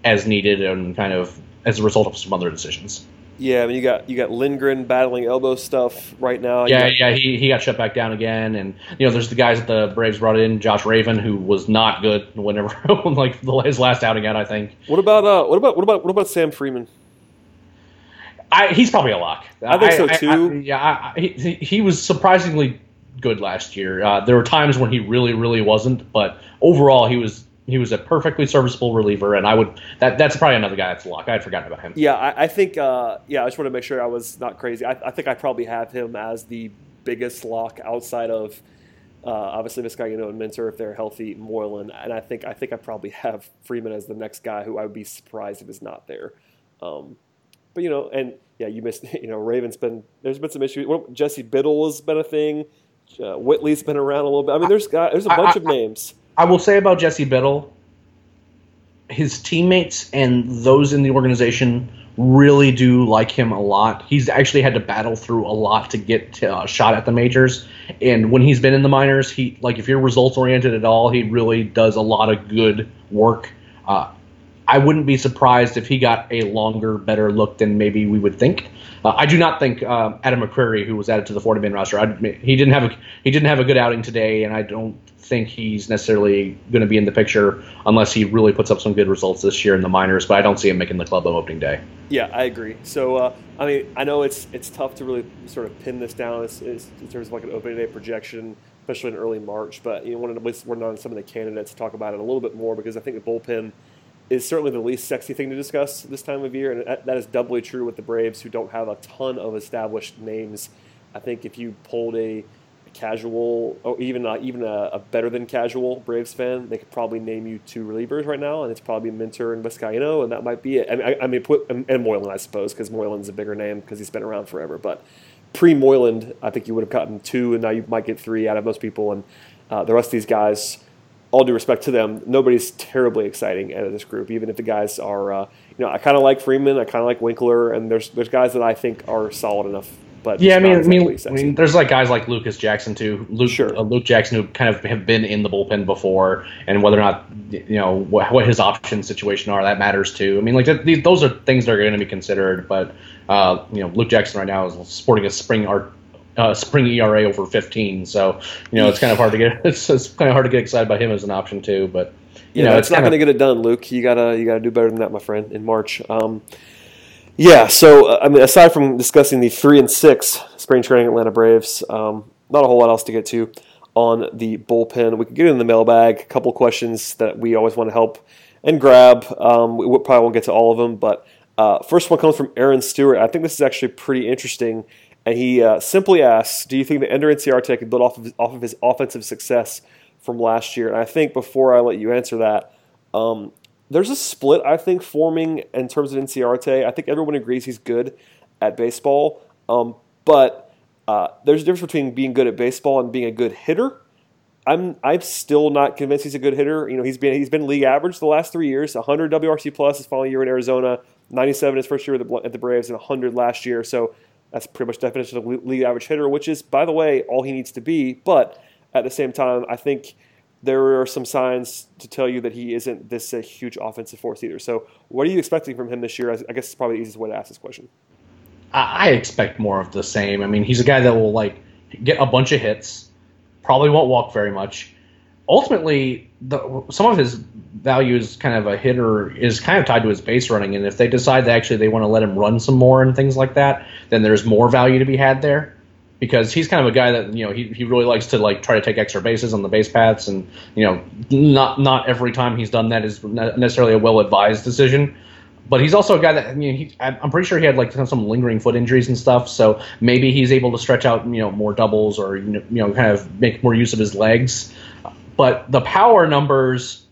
as needed and kind of as a result of some other decisions. Yeah, I mean you got you got Lindgren battling elbow stuff right now. Yeah, got- yeah, he, he got shut back down again, and you know, there's the guys that the Braves brought in, Josh Ravin, who was not good whenever [LAUGHS] like his last outing out, I think. What about uh? What about what about what about Sam Freeman? I, he's probably a lock. I think so, too. yeah, I, I- he, he was surprisingly good last year. Uh, there were times when he really, really wasn't, but overall, he was he was a perfectly serviceable reliever, and I would that that's probably another guy that's a lock. I had forgotten about him. Yeah, I, I think. Uh, yeah, I just want to make sure I was not crazy. I, I think I probably have him as the biggest lock outside of uh, obviously Vizcaino and Minter if they're healthy, Moylan, and I think I think I probably have Freeman as the next guy who I would be surprised if is not there. Um, but you know, and yeah, you missed. [LAUGHS] You know, Ravin's been there's been some issues. Jesse Biddle has been a thing. Uh, Whitley's been around a little bit. I mean, there's got there's a bunch I, of names. I will say about Jesse Biddle, his teammates and those in the organization really do like him a lot. He's actually had to battle through a lot to get to, uh, shot at the majors, and when he's been in the minors, he like if you're results oriented at all, he really does a lot of good work. Uh, I wouldn't be surprised if he got a longer, better look than maybe we would think. Uh, I do not think uh, Adam McCreery, who was added to the 40 man roster, I, he didn't have a he didn't have a good outing today, and I don't think he's necessarily going to be in the picture unless he really puts up some good results this year in the minors. But I don't see him making the club on opening day. Yeah, I agree. So uh, I mean, I know it's it's tough to really sort of pin this down in terms of like an opening day projection, especially in early March. But you know, wanted to at work on some of the candidates to talk about it a little bit more because I think the bullpen is certainly the least sexy thing to discuss this time of year, and that is doubly true with the Braves, who don't have a ton of established names. I think if you pulled a casual, or even a, even a, a, better than casual Braves fan, they could probably name you two relievers right now, and it's probably Minter and Vizcaino, and that might be it. I mean, I, I mean put, and Moylan, I suppose, because Moylan's a bigger name because he's been around forever. But pre Moylan, I think you would have gotten two, and now you might get three out of most people, and uh, the rest of these guys. All due respect to them, nobody's terribly exciting out of this group. Even if the guys are, uh, you know, I kind of like Freeman, I kind of like Winkler, and there's there's guys that I think are solid enough but yeah, I mean, exactly I mean, I mean, there's like guys like Lucas Jackson too. Luke, sure. uh, Luke Jackson who kind of have been in the bullpen before, and whether or not you know what, what his option situation are, that matters too. I mean, like th- those are things that are going to be considered. But uh, you know, Luke Jackson right now is sporting a spring art. Uh, spring ERA over 15, so you know it's kind of hard to get. [LAUGHS] It's, it's kind of hard to get excited by him as an option too. But you yeah, know, it's, it's not going to get it done, Luke. You gotta you gotta do better than that, my friend. In March, um, yeah, so uh, I mean, aside from discussing the three and six spring training Atlanta Braves, um, not a whole lot else to get to on the bullpen. We could get in the mailbag. A couple questions that we always want to help and grab. Um, we probably won't get to all of them, but uh, first one comes from Aaron Stewart. I think this is actually pretty interesting, and he uh, simply asks, "Do you think the Ender Inciarte could build off of his, off of his offensive success from last year?" And I think before I let you answer that. Um, there's a split I think forming in terms of Inciarte. I think everyone agrees he's good at baseball, um, but uh, there's a difference between being good at baseball and being a good hitter. I'm I'm still not convinced he's a good hitter. You know, he's been he's been league average the last three years. 100 WRC plus his final year in Arizona, 97 his first year at the, at the Braves, and 100 last year. So that's pretty much definition of league average hitter, which is, by the way, all he needs to be. But at the same time, I think there are some signs to tell you that he isn't this a huge offensive force either. So, what are you expecting from him this year? I guess it's probably the easiest way to ask this question. I expect more of the same. I mean, he's a guy that will like get a bunch of hits, probably won't walk very much. Ultimately, the, some of his value as kind of a hitter is kind of tied to his base running, and if they decide that actually they want to let him run some more and things like that, then there's more value to be had there. Because he's kind of a guy that you know he, he really likes to like try to take extra bases on the base paths. And you know not not every time he's done that is necessarily a well advised decision. But he's also a guy that I mean he, I'm pretty sure he had like some lingering foot injuries and stuff. So maybe he's able to stretch out you know more doubles or you know kind of make more use of his legs but the power numbers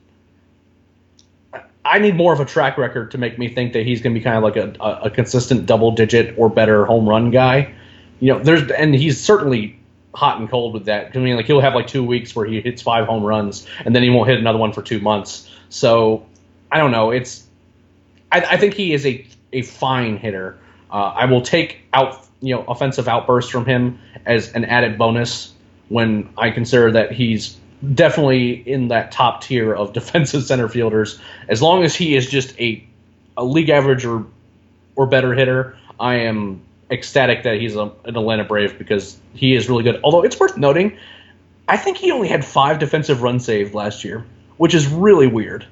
I need more of a track record to make me think that he's going to be kind of like a, a, consistent double digit or better home run guy you know, there's and he's certainly hot and cold with that. I mean, like he'll have like two weeks where he hits five home runs, and then he won't hit another one for two months. So I don't know. It's I, I think he is a a fine hitter. Uh, I will take out you know offensive outbursts from him as an added bonus when I consider that he's definitely in that top tier of [LAUGHS] defensive center fielders. As long as he is just a a league average or or better hitter, I am ecstatic that he's a, an Atlanta Brave because he is really good. Although it's worth noting, I think he only had five defensive runs saved last year, which is really weird.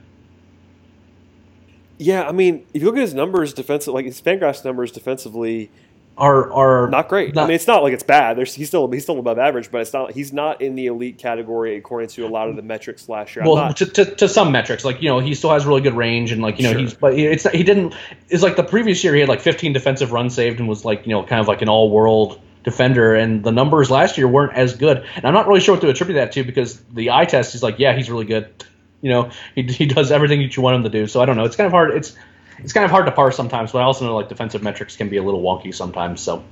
Yeah, I mean, if you look at his numbers defensive, like his Fangraphs numbers defensively, are are not great. Not, I mean, it's not like it's bad. There's, he's still he's still above average, but it's not. He's not in the elite category according to a lot of the metrics last year. Well, not, to, to, to, some metrics, like you know, he still has really good range, and like you know, sure. he's but it's he didn't. It's like the previous year he had like 15 defensive runs saved and was like you know kind of like an all world defender, and the numbers last year weren't as good. And I'm not really sure what to attribute that to because the eye test is like, yeah, he's really good. You know, he, he does everything that you want him to do. So I don't know. It's kind of hard. It's it's kind of hard to parse sometimes, but I also know like defensive metrics can be a little wonky sometimes. So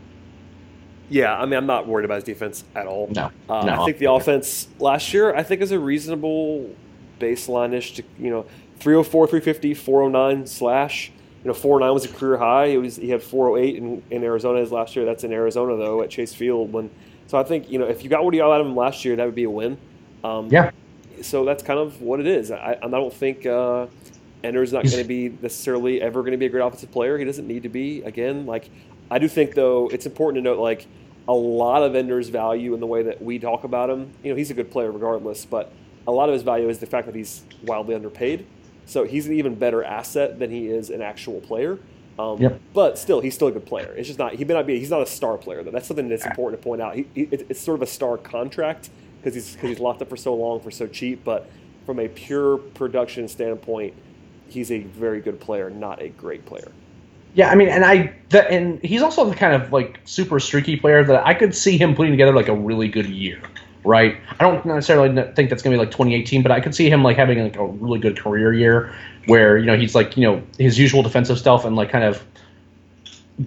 yeah, I mean, I'm not worried about his defense at all. No, uh, no I think the offense last year, I think, is a reasonable baseline-ish to you know 304, 350, 409 slash. You know, 409 was a career high. It was he had 408 in, in Arizona his last year. That's in Arizona though at Chase Field. When so I think you know if you got what you got out of him last year, that would be a win. Um, yeah. So that's kind of what it is. I, I don't think uh, Ender's not going to be necessarily ever going to be a great offensive player. He doesn't need to be. Again, like I do think though it's important to note like a lot of Ender's value in the way that we talk about him. You know, he's a good player regardless, but a lot of his value is the fact that he's wildly underpaid. So he's an even better asset than he is an actual player. Um, yep. But still, he's still a good player. It's just not he may not be. He's not a star player though. That's something that's important to point out. He, he, it's sort of a star contract because he's because he's locked up for so long for so cheap. But from a pure production standpoint, he's a very good player, not a great player. Yeah, I mean, and I that, and he's also the kind of like super streaky player that I could see him putting together like a really good year, right? I don't necessarily think that's gonna be like 2018, but I could see him like having like a really good career year where you know he's like you know his usual defensive stuff and like kind of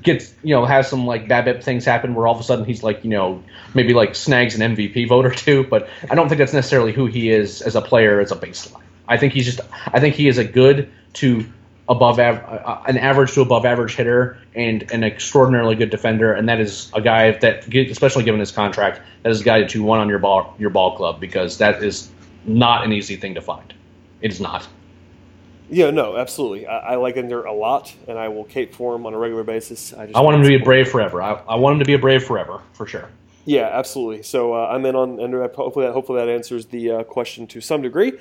gets you know has some like bad things happen where all of a sudden he's like you know maybe like snags an MVP vote or two, but I don't think that's necessarily who he is as a player as a baseline. I think he's just I think he is a good to above av- uh, an average to above average hitter and an extraordinarily good defender, and that is a guy that, especially given his contract, that is a guy that you want on your ball your ball club because that is not an easy thing to find. It is not. Yeah, no, absolutely. I, I like Ender a lot, and I will cape for him on a regular basis. I, I want him to be a Brave forever. I, I, want him to be a Brave forever, for sure. Yeah, absolutely. So uh, I'm in on Ender. Hopefully, that, hopefully that answers the uh, question to some degree,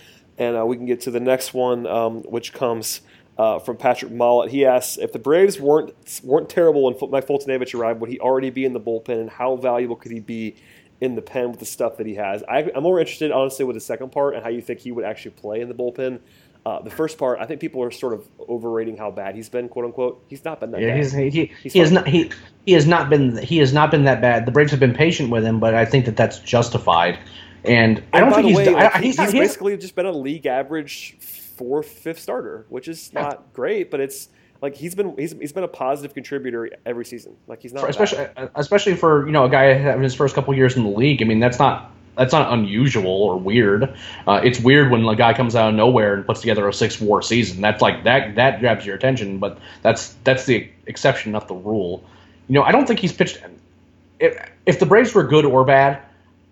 and uh, we can get to the next one, um, which comes uh, from Patrick Mollett. He asks if the Braves weren't weren't terrible when Mike Foltynewicz arrived, would he already be in the bullpen, and how valuable could he be in the pen with the stuff that he has? I, am more interested, honestly, with the second part and how you think he would actually play in the bullpen. Uh, the first part, I think people are sort of overrating how bad he's been, quote unquote. He's not been that yeah, bad. He's, he he's he has not he he has not been he has not been that bad. The Braves have been patient with him, but I think that that's justified. And, and I don't think he's, way, like, I, he's, he's, he's basically just been a league average fourth, fifth starter, which is not yeah. great, but it's like he's been he's, he's been a positive contributor every season. Like he's not for, especially especially for you know a guy having his first couple years in the league. I mean that's not that's not unusual or weird. Uh, it's weird when a guy comes out of nowhere and puts together a six war season. That's like that that grabs your attention, but that's that's the exception, not the rule. You know, I don't think he's pitched. If, if the Braves were good or bad,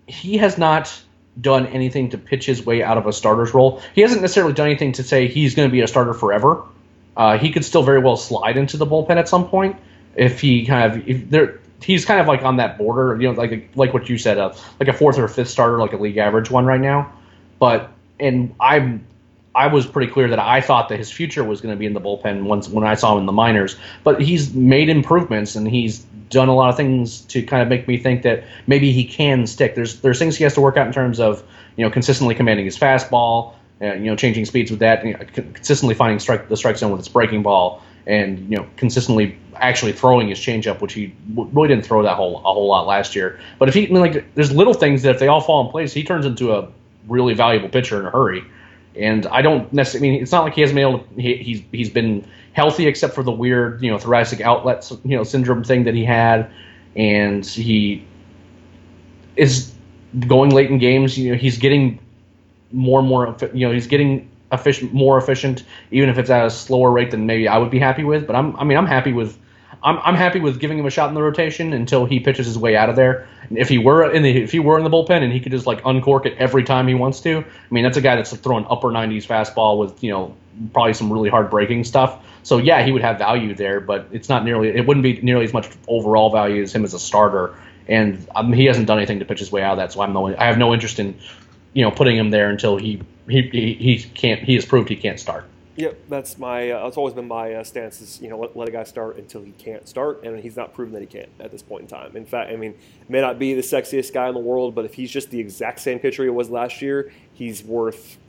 he has not done anything to pitch his way out of a starter's role. He hasn't necessarily done anything to say he's going to be a starter forever. Uh, he could still very well slide into the bullpen at some point if he kind of if there. He's kind of like on that border, you know, like like what you said, uh, like a fourth or fifth starter, like a league average one right now. But and I'm I was pretty clear that I thought that his future was going to be in the bullpen once when I saw him in the minors. But he's made improvements and he's done a lot of things to kind of make me think that maybe he can stick. There's there's things he has to work out in terms of you know consistently commanding his fastball, you know changing speeds with that, you know, consistently finding strike the strike zone with his breaking ball, and you know consistently actually throwing his changeup, which he really didn't throw that whole a whole lot last year. But if he I mean, like there's little things that if they all fall in place, he turns into a really valuable pitcher in a hurry. And I don't necessarily I mean it's not like he hasn't been able to, he, he's he's been healthy except for the weird, you know, thoracic outlet, you know, syndrome thing that he had, and he is going late in games. You know, he's getting more and more, you know, he's getting efficient, more efficient, even if it's at a slower rate than maybe I would be happy with. But I'm, I mean, I'm happy with. I'm, I'm happy with giving him a shot in the rotation until he pitches his way out of there. If he were in the if he were in the bullpen and he could just like uncork it every time he wants to, I mean that's a guy that's throwing upper 90s fastball with you know probably some really hard breaking stuff. So yeah, he would have value there, but it's not nearly. It wouldn't be nearly as much overall value as him as a starter. And um, he hasn't done anything to pitch his way out of that. So I'm no. I have no interest in, you know, putting him there until he he he, he can't. He has proved he can't start. Yep, that's my. Uh, that's always been my uh, stance. Is you know let, let, a guy start until he can't start, and he's not proven that he can't at this point in time. In fact, I mean, may not be the sexiest guy in the world, but if he's just the exact same pitcher he was last year, he's worth,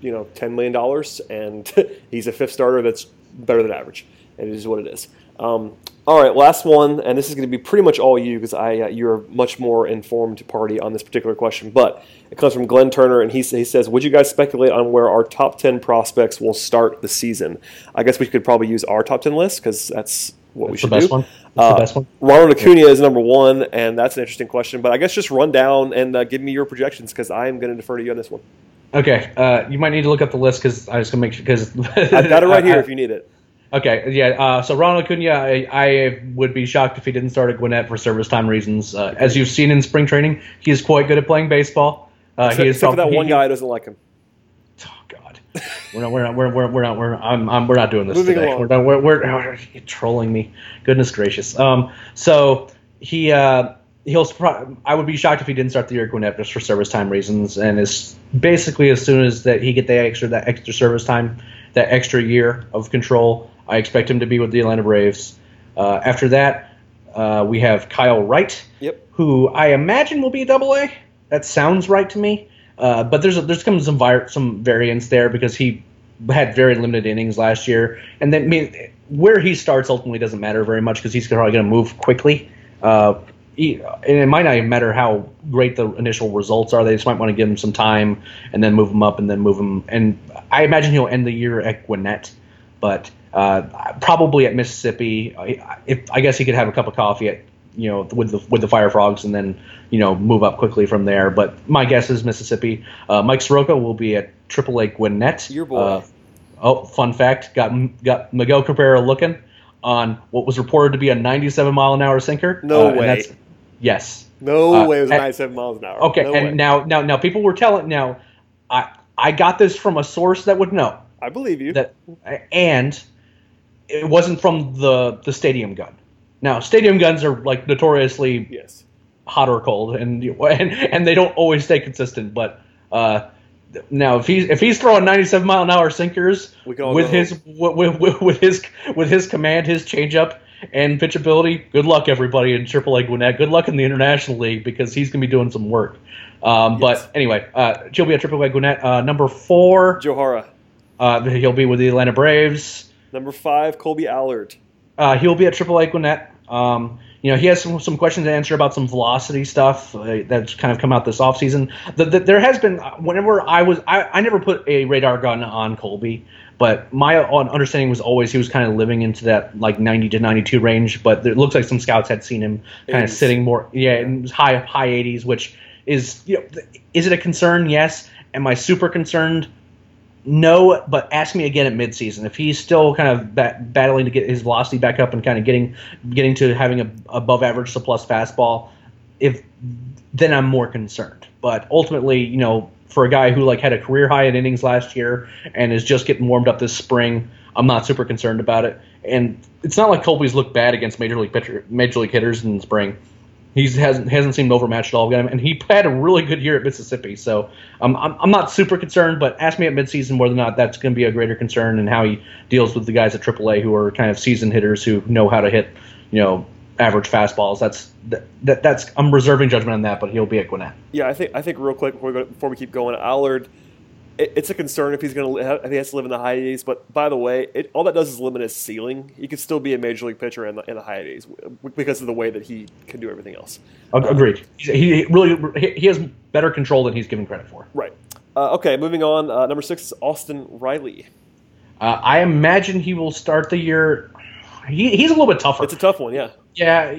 you know, ten million dollars, and [LAUGHS] he's a fifth starter that's better than average. And it is what it is. Um, all right, last one, and this is going to be pretty much all you because I uh, you're a much more informed party on this particular question. But it comes from Glenn Turner, and he, he says, "Would you guys speculate on where our top ten prospects will start the season?" I guess we could probably use our top ten list because that's what we should the best do. one. That's Uh, the best one. Ronald Acuna is number one, and that's an interesting question. But I guess just run down and uh, give me your projections because I am going to defer to you on this one. Okay, uh, you might need to look up the list because I was gonna make sure because I've got it right [LAUGHS] here if you need it. Okay, yeah. Uh, so Ronald Acuna, I, I would be shocked if he didn't start at Gwinnett for service time reasons. Uh, as you've seen in spring training, he is quite good at playing baseball. Uh, Except, he is except for that one he- guy who doesn't like him. Oh God, we're not, we're not, we're, we're, we're not, we're, I'm, I'm, we're not doing this Moving today. along. We're, not, we're, we're, oh, you're trolling me. Goodness gracious. Um, so he, uh, he'll. I would be shocked if he didn't start the year at Gwinnett just for service time reasons. And it's basically as soon as that he get the extra that extra service time, that extra year of control, I expect him to be with the Atlanta Braves. Uh, after that, uh, we have Kyle Wright Yep. who I imagine will be a double A. That sounds right to me. Uh, but there's a, there's come some vi- some variance there because he had very limited innings last year, and then I mean, where he starts ultimately doesn't matter very much because he's probably going to move quickly. Uh, he, and it might not even matter how great the initial results are. They just might want to give him some time and then move him up and then move him. And I imagine he'll end the year at Gwinnett, but uh, probably at Mississippi. I- If I guess he could have a cup of coffee at you know with the with the Fire Frogs and then you know move up quickly from there. But my guess is Mississippi. Uh, Mike Soroka will be at AAA Gwinnett. Your boy. Uh, oh, fun fact: got got Miguel Cabrera looking on what was reported to be a 97 mile an hour sinker. No Uh, way. Yes. No Uh, way it was and- 97 miles an hour. Okay, No and way. now now now people were telling now I I got this from a source that would know I believe you. that and it wasn't from the the stadium gun. Now, stadium guns are like notoriously yes. hot or cold, and and and they don't always stay consistent. But uh, now, if he's if he's throwing 97 mile an hour sinkers We can all with his with, with, with his with his command, his changeup, and pitch ability, good luck everybody in AAA Gwinnett. Good luck in the International League because he's going to be doing some work. Um, Yes. But anyway, uh, be at AAA Gwinnett. Uh, number four, Gohara. Uh, he'll be with the Atlanta Braves. Number five, Kolby Allard. Uh, he'll be at AAA Gwinnett. Um, you know, he has some, some questions to answer about some velocity stuff uh, that's kind of come out this offseason. The, the, there has been, whenever I was, I, I never put a radar gun on Kolby, but my understanding was always he was kind of living into that like 90 to 92 range. But it looks like some scouts had seen him kind of sitting more, yeah, in high high 80s, which is, you know, is it a concern? Yes. Am I super concerned? No, but ask me again at midseason if he's still kind of bat- battling to get his velocity back up and kind of getting getting to having a above average to plus fastball. If then I'm more concerned. But ultimately, you know, for a guy who like had a career high in innings last year and is just getting warmed up this spring, I'm not super concerned about it. And it's not like Kolby's looked bad against major league pitcher, major league hitters in the spring. He hasn't hasn't seemed overmatched at all, and he had a really good year at Mississippi. So um, I'm I'm not super concerned, but ask me at midseason whether or not that's going to be a greater concern and how he deals with the guys at AAA who are kind of seasoned hitters who know how to hit, you know, average fastballs. That's that, that that's I'm reserving judgment on that, but he'll be at Gwinnett. Yeah, I think I think real quick before we, go, before we keep going, Allard. It, it's a concern if he's going to if he has to live in the high 80s. But by the way, it, all that does is limit his ceiling. He could still be a major league pitcher in the, in the high 80s because of the way that he can do everything else. Ag- Agreed. He, really he- he has better control than he's given credit for. Right. Uh, okay, moving on. Uh, number six is Austin Riley. Uh, I imagine he will start the year. He, he's a little bit tougher. It's a tough one, yeah. Yeah.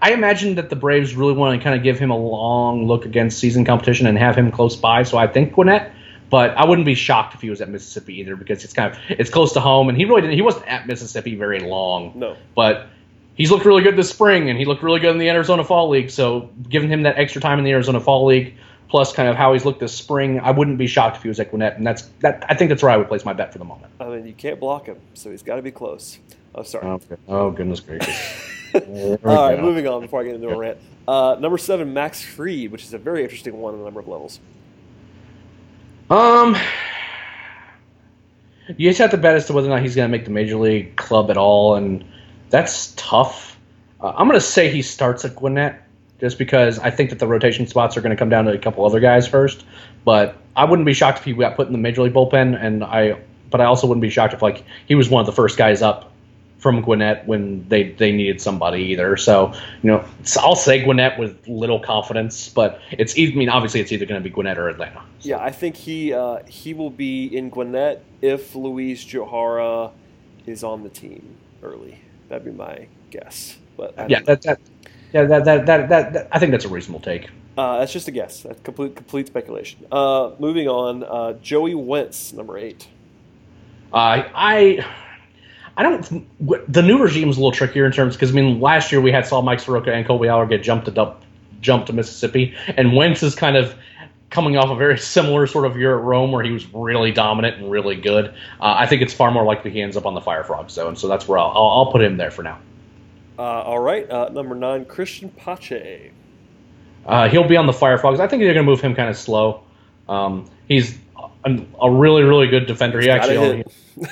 I imagine that the Braves really want to kind of give him a long look against season competition and have him close by. So I think Gwinnett, but I wouldn't be shocked if he was at Mississippi either because it's kind of it's close to home and he really didn't. He wasn't at Mississippi very long. No. but he's looked really good this spring and he looked really good in the Arizona Fall League. So giving him that extra time in the Arizona Fall League plus kind of how he's looked this spring, I wouldn't be shocked if he was at Gwinnett. And that's that. I think that's where I would place my bet for the moment. I mean, you can't block him, so he's got to be close. Oh, sorry. Okay. Oh goodness gracious. [LAUGHS] All right, moving on before I get into a rant. Uh, number seven, Max Fried, which is a very interesting one on a number of levels. Um, you just have to bet as to whether or not he's going to make the major league club at all, and that's tough. Uh, I'm going to say he starts at Gwinnett just because I think that the rotation spots are going to come down to a couple other guys first. But I wouldn't be shocked if he got put in the major league bullpen, and I. But I also wouldn't be shocked if like he was one of the first guys up from Gwinnett when they, they needed somebody either. So, you know, I'll say Gwinnett with little confidence, but it's I mean, obviously it's either going to be Gwinnett or Atlanta. So. Yeah, I think he uh, he will be in Gwinnett if Luiz Gohara is on the team early. That'd be my guess. But yeah, that, that, yeah, that, that, that, that, I think that's a reasonable take. Uh, that's just a guess. That's complete complete speculation. Uh, moving on, uh, Joey Wentz, number eight. Uh, I I don't. The new regime is a little trickier in terms because I mean last year we had saw Mike Soroka and Kolby Allard get jumped to up, jumped to Mississippi, and Wentz is kind of coming off a very similar sort of year at Rome where he was really dominant and really good. Uh, I think it's far more likely he ends up on the Fire Frog zone, so that's where I'll, I'll, I'll put him there for now. Uh, all right, uh, number nine, Cristian Pache. Uh, he'll be on the Fire Frogs. I think they're going to move him kind of slow. Um, he's a, a, really, really good defender. He actually,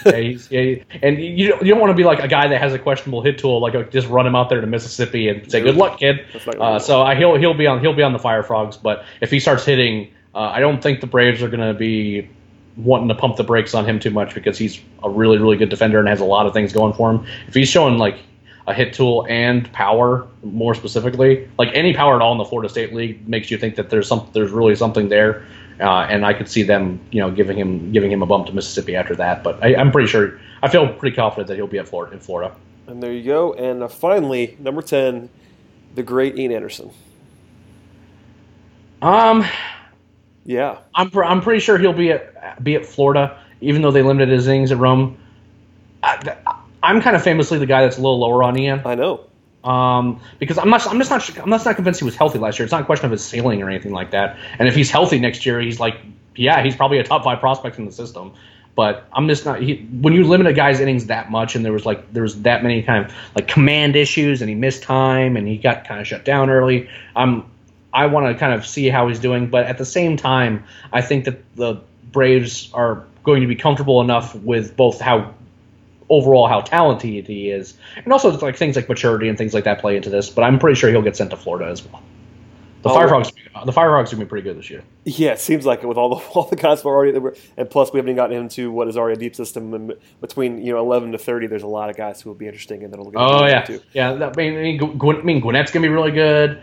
yeah, he's, yeah, and you don't, you don't want to be like a guy that has a questionable hit tool, like just run him out there to Mississippi and say good luck, kid. Uh, so I, he'll he'll be on he'll be on the Fire Frogs, but if he starts hitting, uh, I don't think the Braves are going to be wanting to pump the brakes on him too much because he's a really, really good defender and has a lot of things going for him. If he's showing like a hit tool and power more specifically. Like any power at all in the Florida State League makes you think that there's some there's really something there. Uh, and I could see them, you know, giving him giving him a bump to Mississippi after that. But I, am pretty sure, I feel pretty confident that he'll be at Florida in Florida. And there you go. And uh, finally, number ten, the great Ian Anderson. Um, yeah, I'm I'm pretty sure he'll be at be at Florida, even though they limited his innings at Rome. I, I'm kind of famously the guy that's a little lower on Ian. I know. Um, because I'm not, I'm just not, I'm just not convinced he was healthy last year. It's not a question of his ceiling or anything like that. And if he's healthy next year, he's like, yeah, he's probably a top five prospect in the system. But I'm just not. He, when you limit a guy's innings that much, and there was like there was that many kind of like command issues, and he missed time, and he got kind of shut down early. I'm, I want to kind of see how he's doing, but at the same time, I think that the Braves are going to be comfortable enough with both how overall how talented he is, and also like things like maturity and things like that play into this. But I'm pretty sure he'll get sent to Florida as well. The oh, Firefrogs, the Firefrogs are gonna be pretty good this year. Yeah, it seems like it with all the [LAUGHS] all the guys we're already, and plus we haven't even gotten into what is already a deep system. And between you know 11 to 30, there's a lot of guys who will be interesting and that'll. Oh yeah, too. yeah. That, I mean, I mean, Gwin, I mean, Gwinnett's gonna be really good.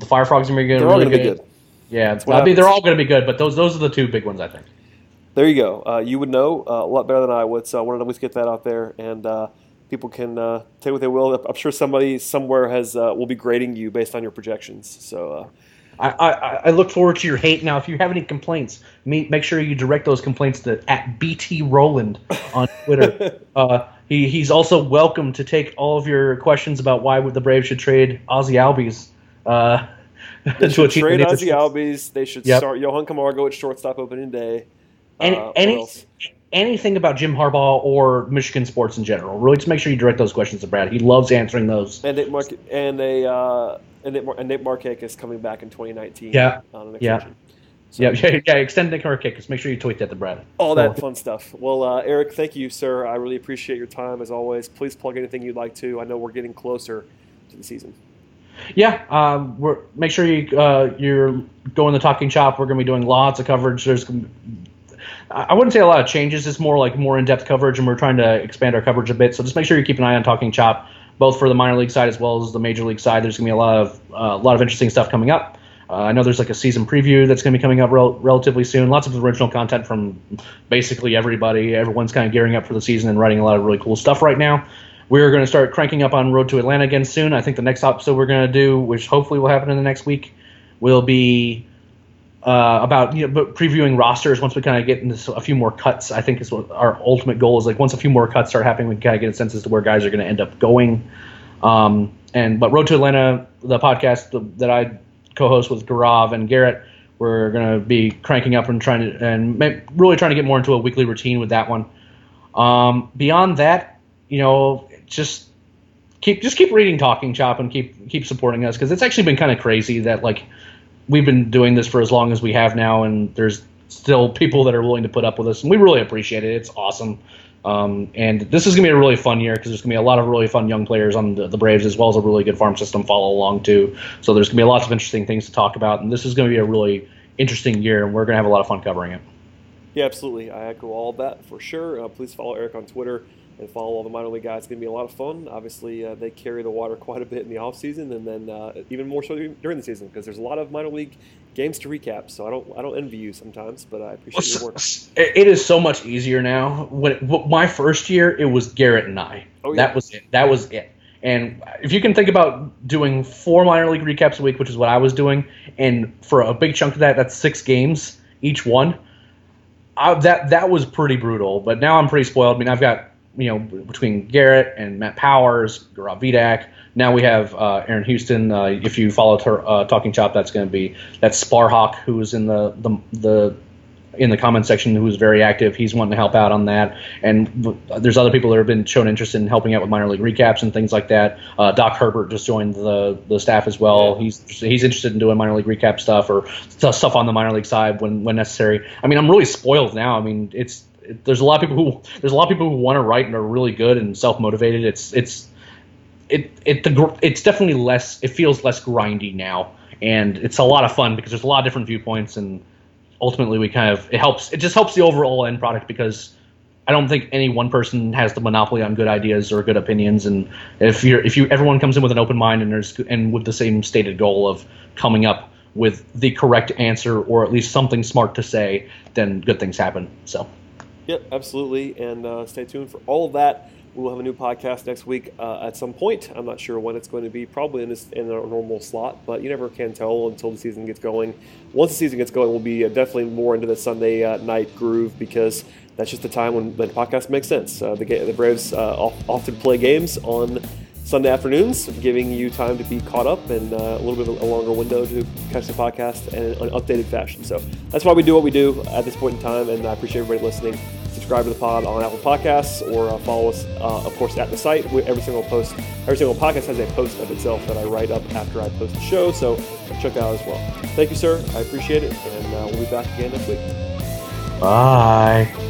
The Firefrogs are gonna be good. They're really all gonna good. be good. Yeah, I mean, they're all gonna be good, but those those are the two big ones, I think there you go. Uh, you would know uh, a lot better than I would, so I wanted to at least get that out there, and uh, people can uh, take what they will. I'm sure somebody somewhere has uh, will be grading you based on your projections. So. Uh, I, I, I, look forward to your hate. Now, if you have any complaints, make sure you direct those complaints to at BT Rowland on [LAUGHS] Twitter. he, he's also welcome to take all of your questions about why the Braves should trade Ozzy Albies. they [LAUGHS] should trade Ozzy Albies. They should yep. start Johan Camargo at shortstop opening day. Any, uh, any anything about Jim Harbaugh or Michigan sports in general. Really, just make sure you direct those questions to Brad. He loves answering those. And Nate Mar- and a uh, and Nate, Mar- and Nate Markakis coming back in 2019. Yeah. yeah. So, yeah, [LAUGHS] yeah, yeah, extend Nick Markakis. Make sure you tweet that to Brad. All that fun stuff. Well, uh, Eric, thank you, sir. I really appreciate your time as always. Please plug anything you'd like to. I know we're getting closer to the season. Yeah, um, we're make sure you uh, you're going to the Talking Chop. We're going to be doing lots of coverage. There's I wouldn't say a lot of changes. It's more like more in-depth coverage, and we're trying to expand our coverage a bit. So just make sure you keep an eye on Talking Chop, both for the minor league side as well as the major league side. There's gonna be a lot of uh, a lot of interesting stuff coming up. Uh, I know there's like a season preview that's going to be coming up rel- relatively soon. Lots of original content from basically everybody. Everyone's kind of gearing up for the season and writing a lot of really cool stuff right now. We're going to start cranking up on Road to Atlanta again soon. I think the next episode we're going to do, which hopefully will happen in the next week, will be uh, about you know, but previewing rosters once we kind of get into a few more cuts. I think is what our ultimate goal is. Like once a few more cuts start happening, we kind of get a sense as to where guys are going to end up going. Um, and but Road to Atlanta, the podcast that I co-host with Gaurav and Garrett, we're going to be cranking up and trying to and really trying to get more into a weekly routine with that one. Um, beyond that, you know, just keep just keep reading Talking Chop and keep keep supporting us because it's actually been kind of crazy that like we've been doing this for as long as we have now, and there's still people that are willing to put up with us, and we really appreciate it. It's awesome. Um, and this is going to be a really fun year because there's going to be a lot of really fun young players on the, the, Braves as well as a really good farm system follow along too. So there's going to be lots of interesting things to talk about, and this is going to be a really interesting year, and we're going to have a lot of fun covering it. Yeah, absolutely. I echo all that for sure. Uh, please follow Eric on Twitter and follow all the minor league guys. It's going to be a lot of fun. Obviously, uh, they carry the water [LAUGHS] quite a bit in the off season, and then uh, even more so during the season because there's a lot of minor league games to recap. So I don't I don't envy you sometimes, but I appreciate your work. [LAUGHS] It is so much easier now. When it, my first year, it was Garrett and I. Oh, yeah. That was it. That was it. And if you can think about doing four minor league recaps a week, which is what I was doing, and for a big chunk of that, that's six games each one. I, that that was pretty brutal. But now I'm pretty spoiled. I mean, I've got you know, between Garrett and Matt Powers, Rob Vidak. Now we have uh, Aaron Houston. Uh, if you follow her, uh, Talking Chop, that's going to be that's Sparhawk, who was in the, the the in the comment section who's very active. He's wanting to help out on that. And there's other people that have been shown interest in helping out with minor league recaps and things like that. Uh, Doc Herbert just joined the the staff as well. He's he's interested in doing minor league recap stuff or stuff on the minor league side when when necessary. I mean, I'm really spoiled now. I mean, it's there's a lot of people who there's a lot of people who want to write and are really good and self motivated. It's it's it it the it's definitely less. It feels less grindy now, and it's a lot of fun because there's a lot of different viewpoints, and ultimately we kind of it helps. It just helps the overall end product because I don't think any one person has the monopoly on good ideas or good opinions. And if you're if you everyone comes in with an open mind and there's and with the same stated goal of coming up with the correct answer or at least something smart to say, then good things happen. So. Yep, absolutely. And uh, stay tuned for all of that. We will have a new podcast next week uh, at some point. I'm not sure when it's going to be, probably in, this, in our normal slot, but you never can tell until the season gets going. Once the season gets going, we'll be uh, definitely more into the Sunday uh, night groove because that's just the time when the podcast makes sense. Uh, the, the Braves uh, often play games on Sunday afternoons, giving you time to be caught up and uh, a little bit of a longer window to catch the podcast in an updated fashion. So that's why we do what we do at this point in time, and I appreciate everybody listening. Subscribe to the pod on Apple Podcasts or uh, follow us, uh, of course, at the site. Every single post, every single podcast has a post of itself that I write up after I post the show, so check that out as well. Thank you, sir. I appreciate it, and uh, we'll be back again next week. Bye.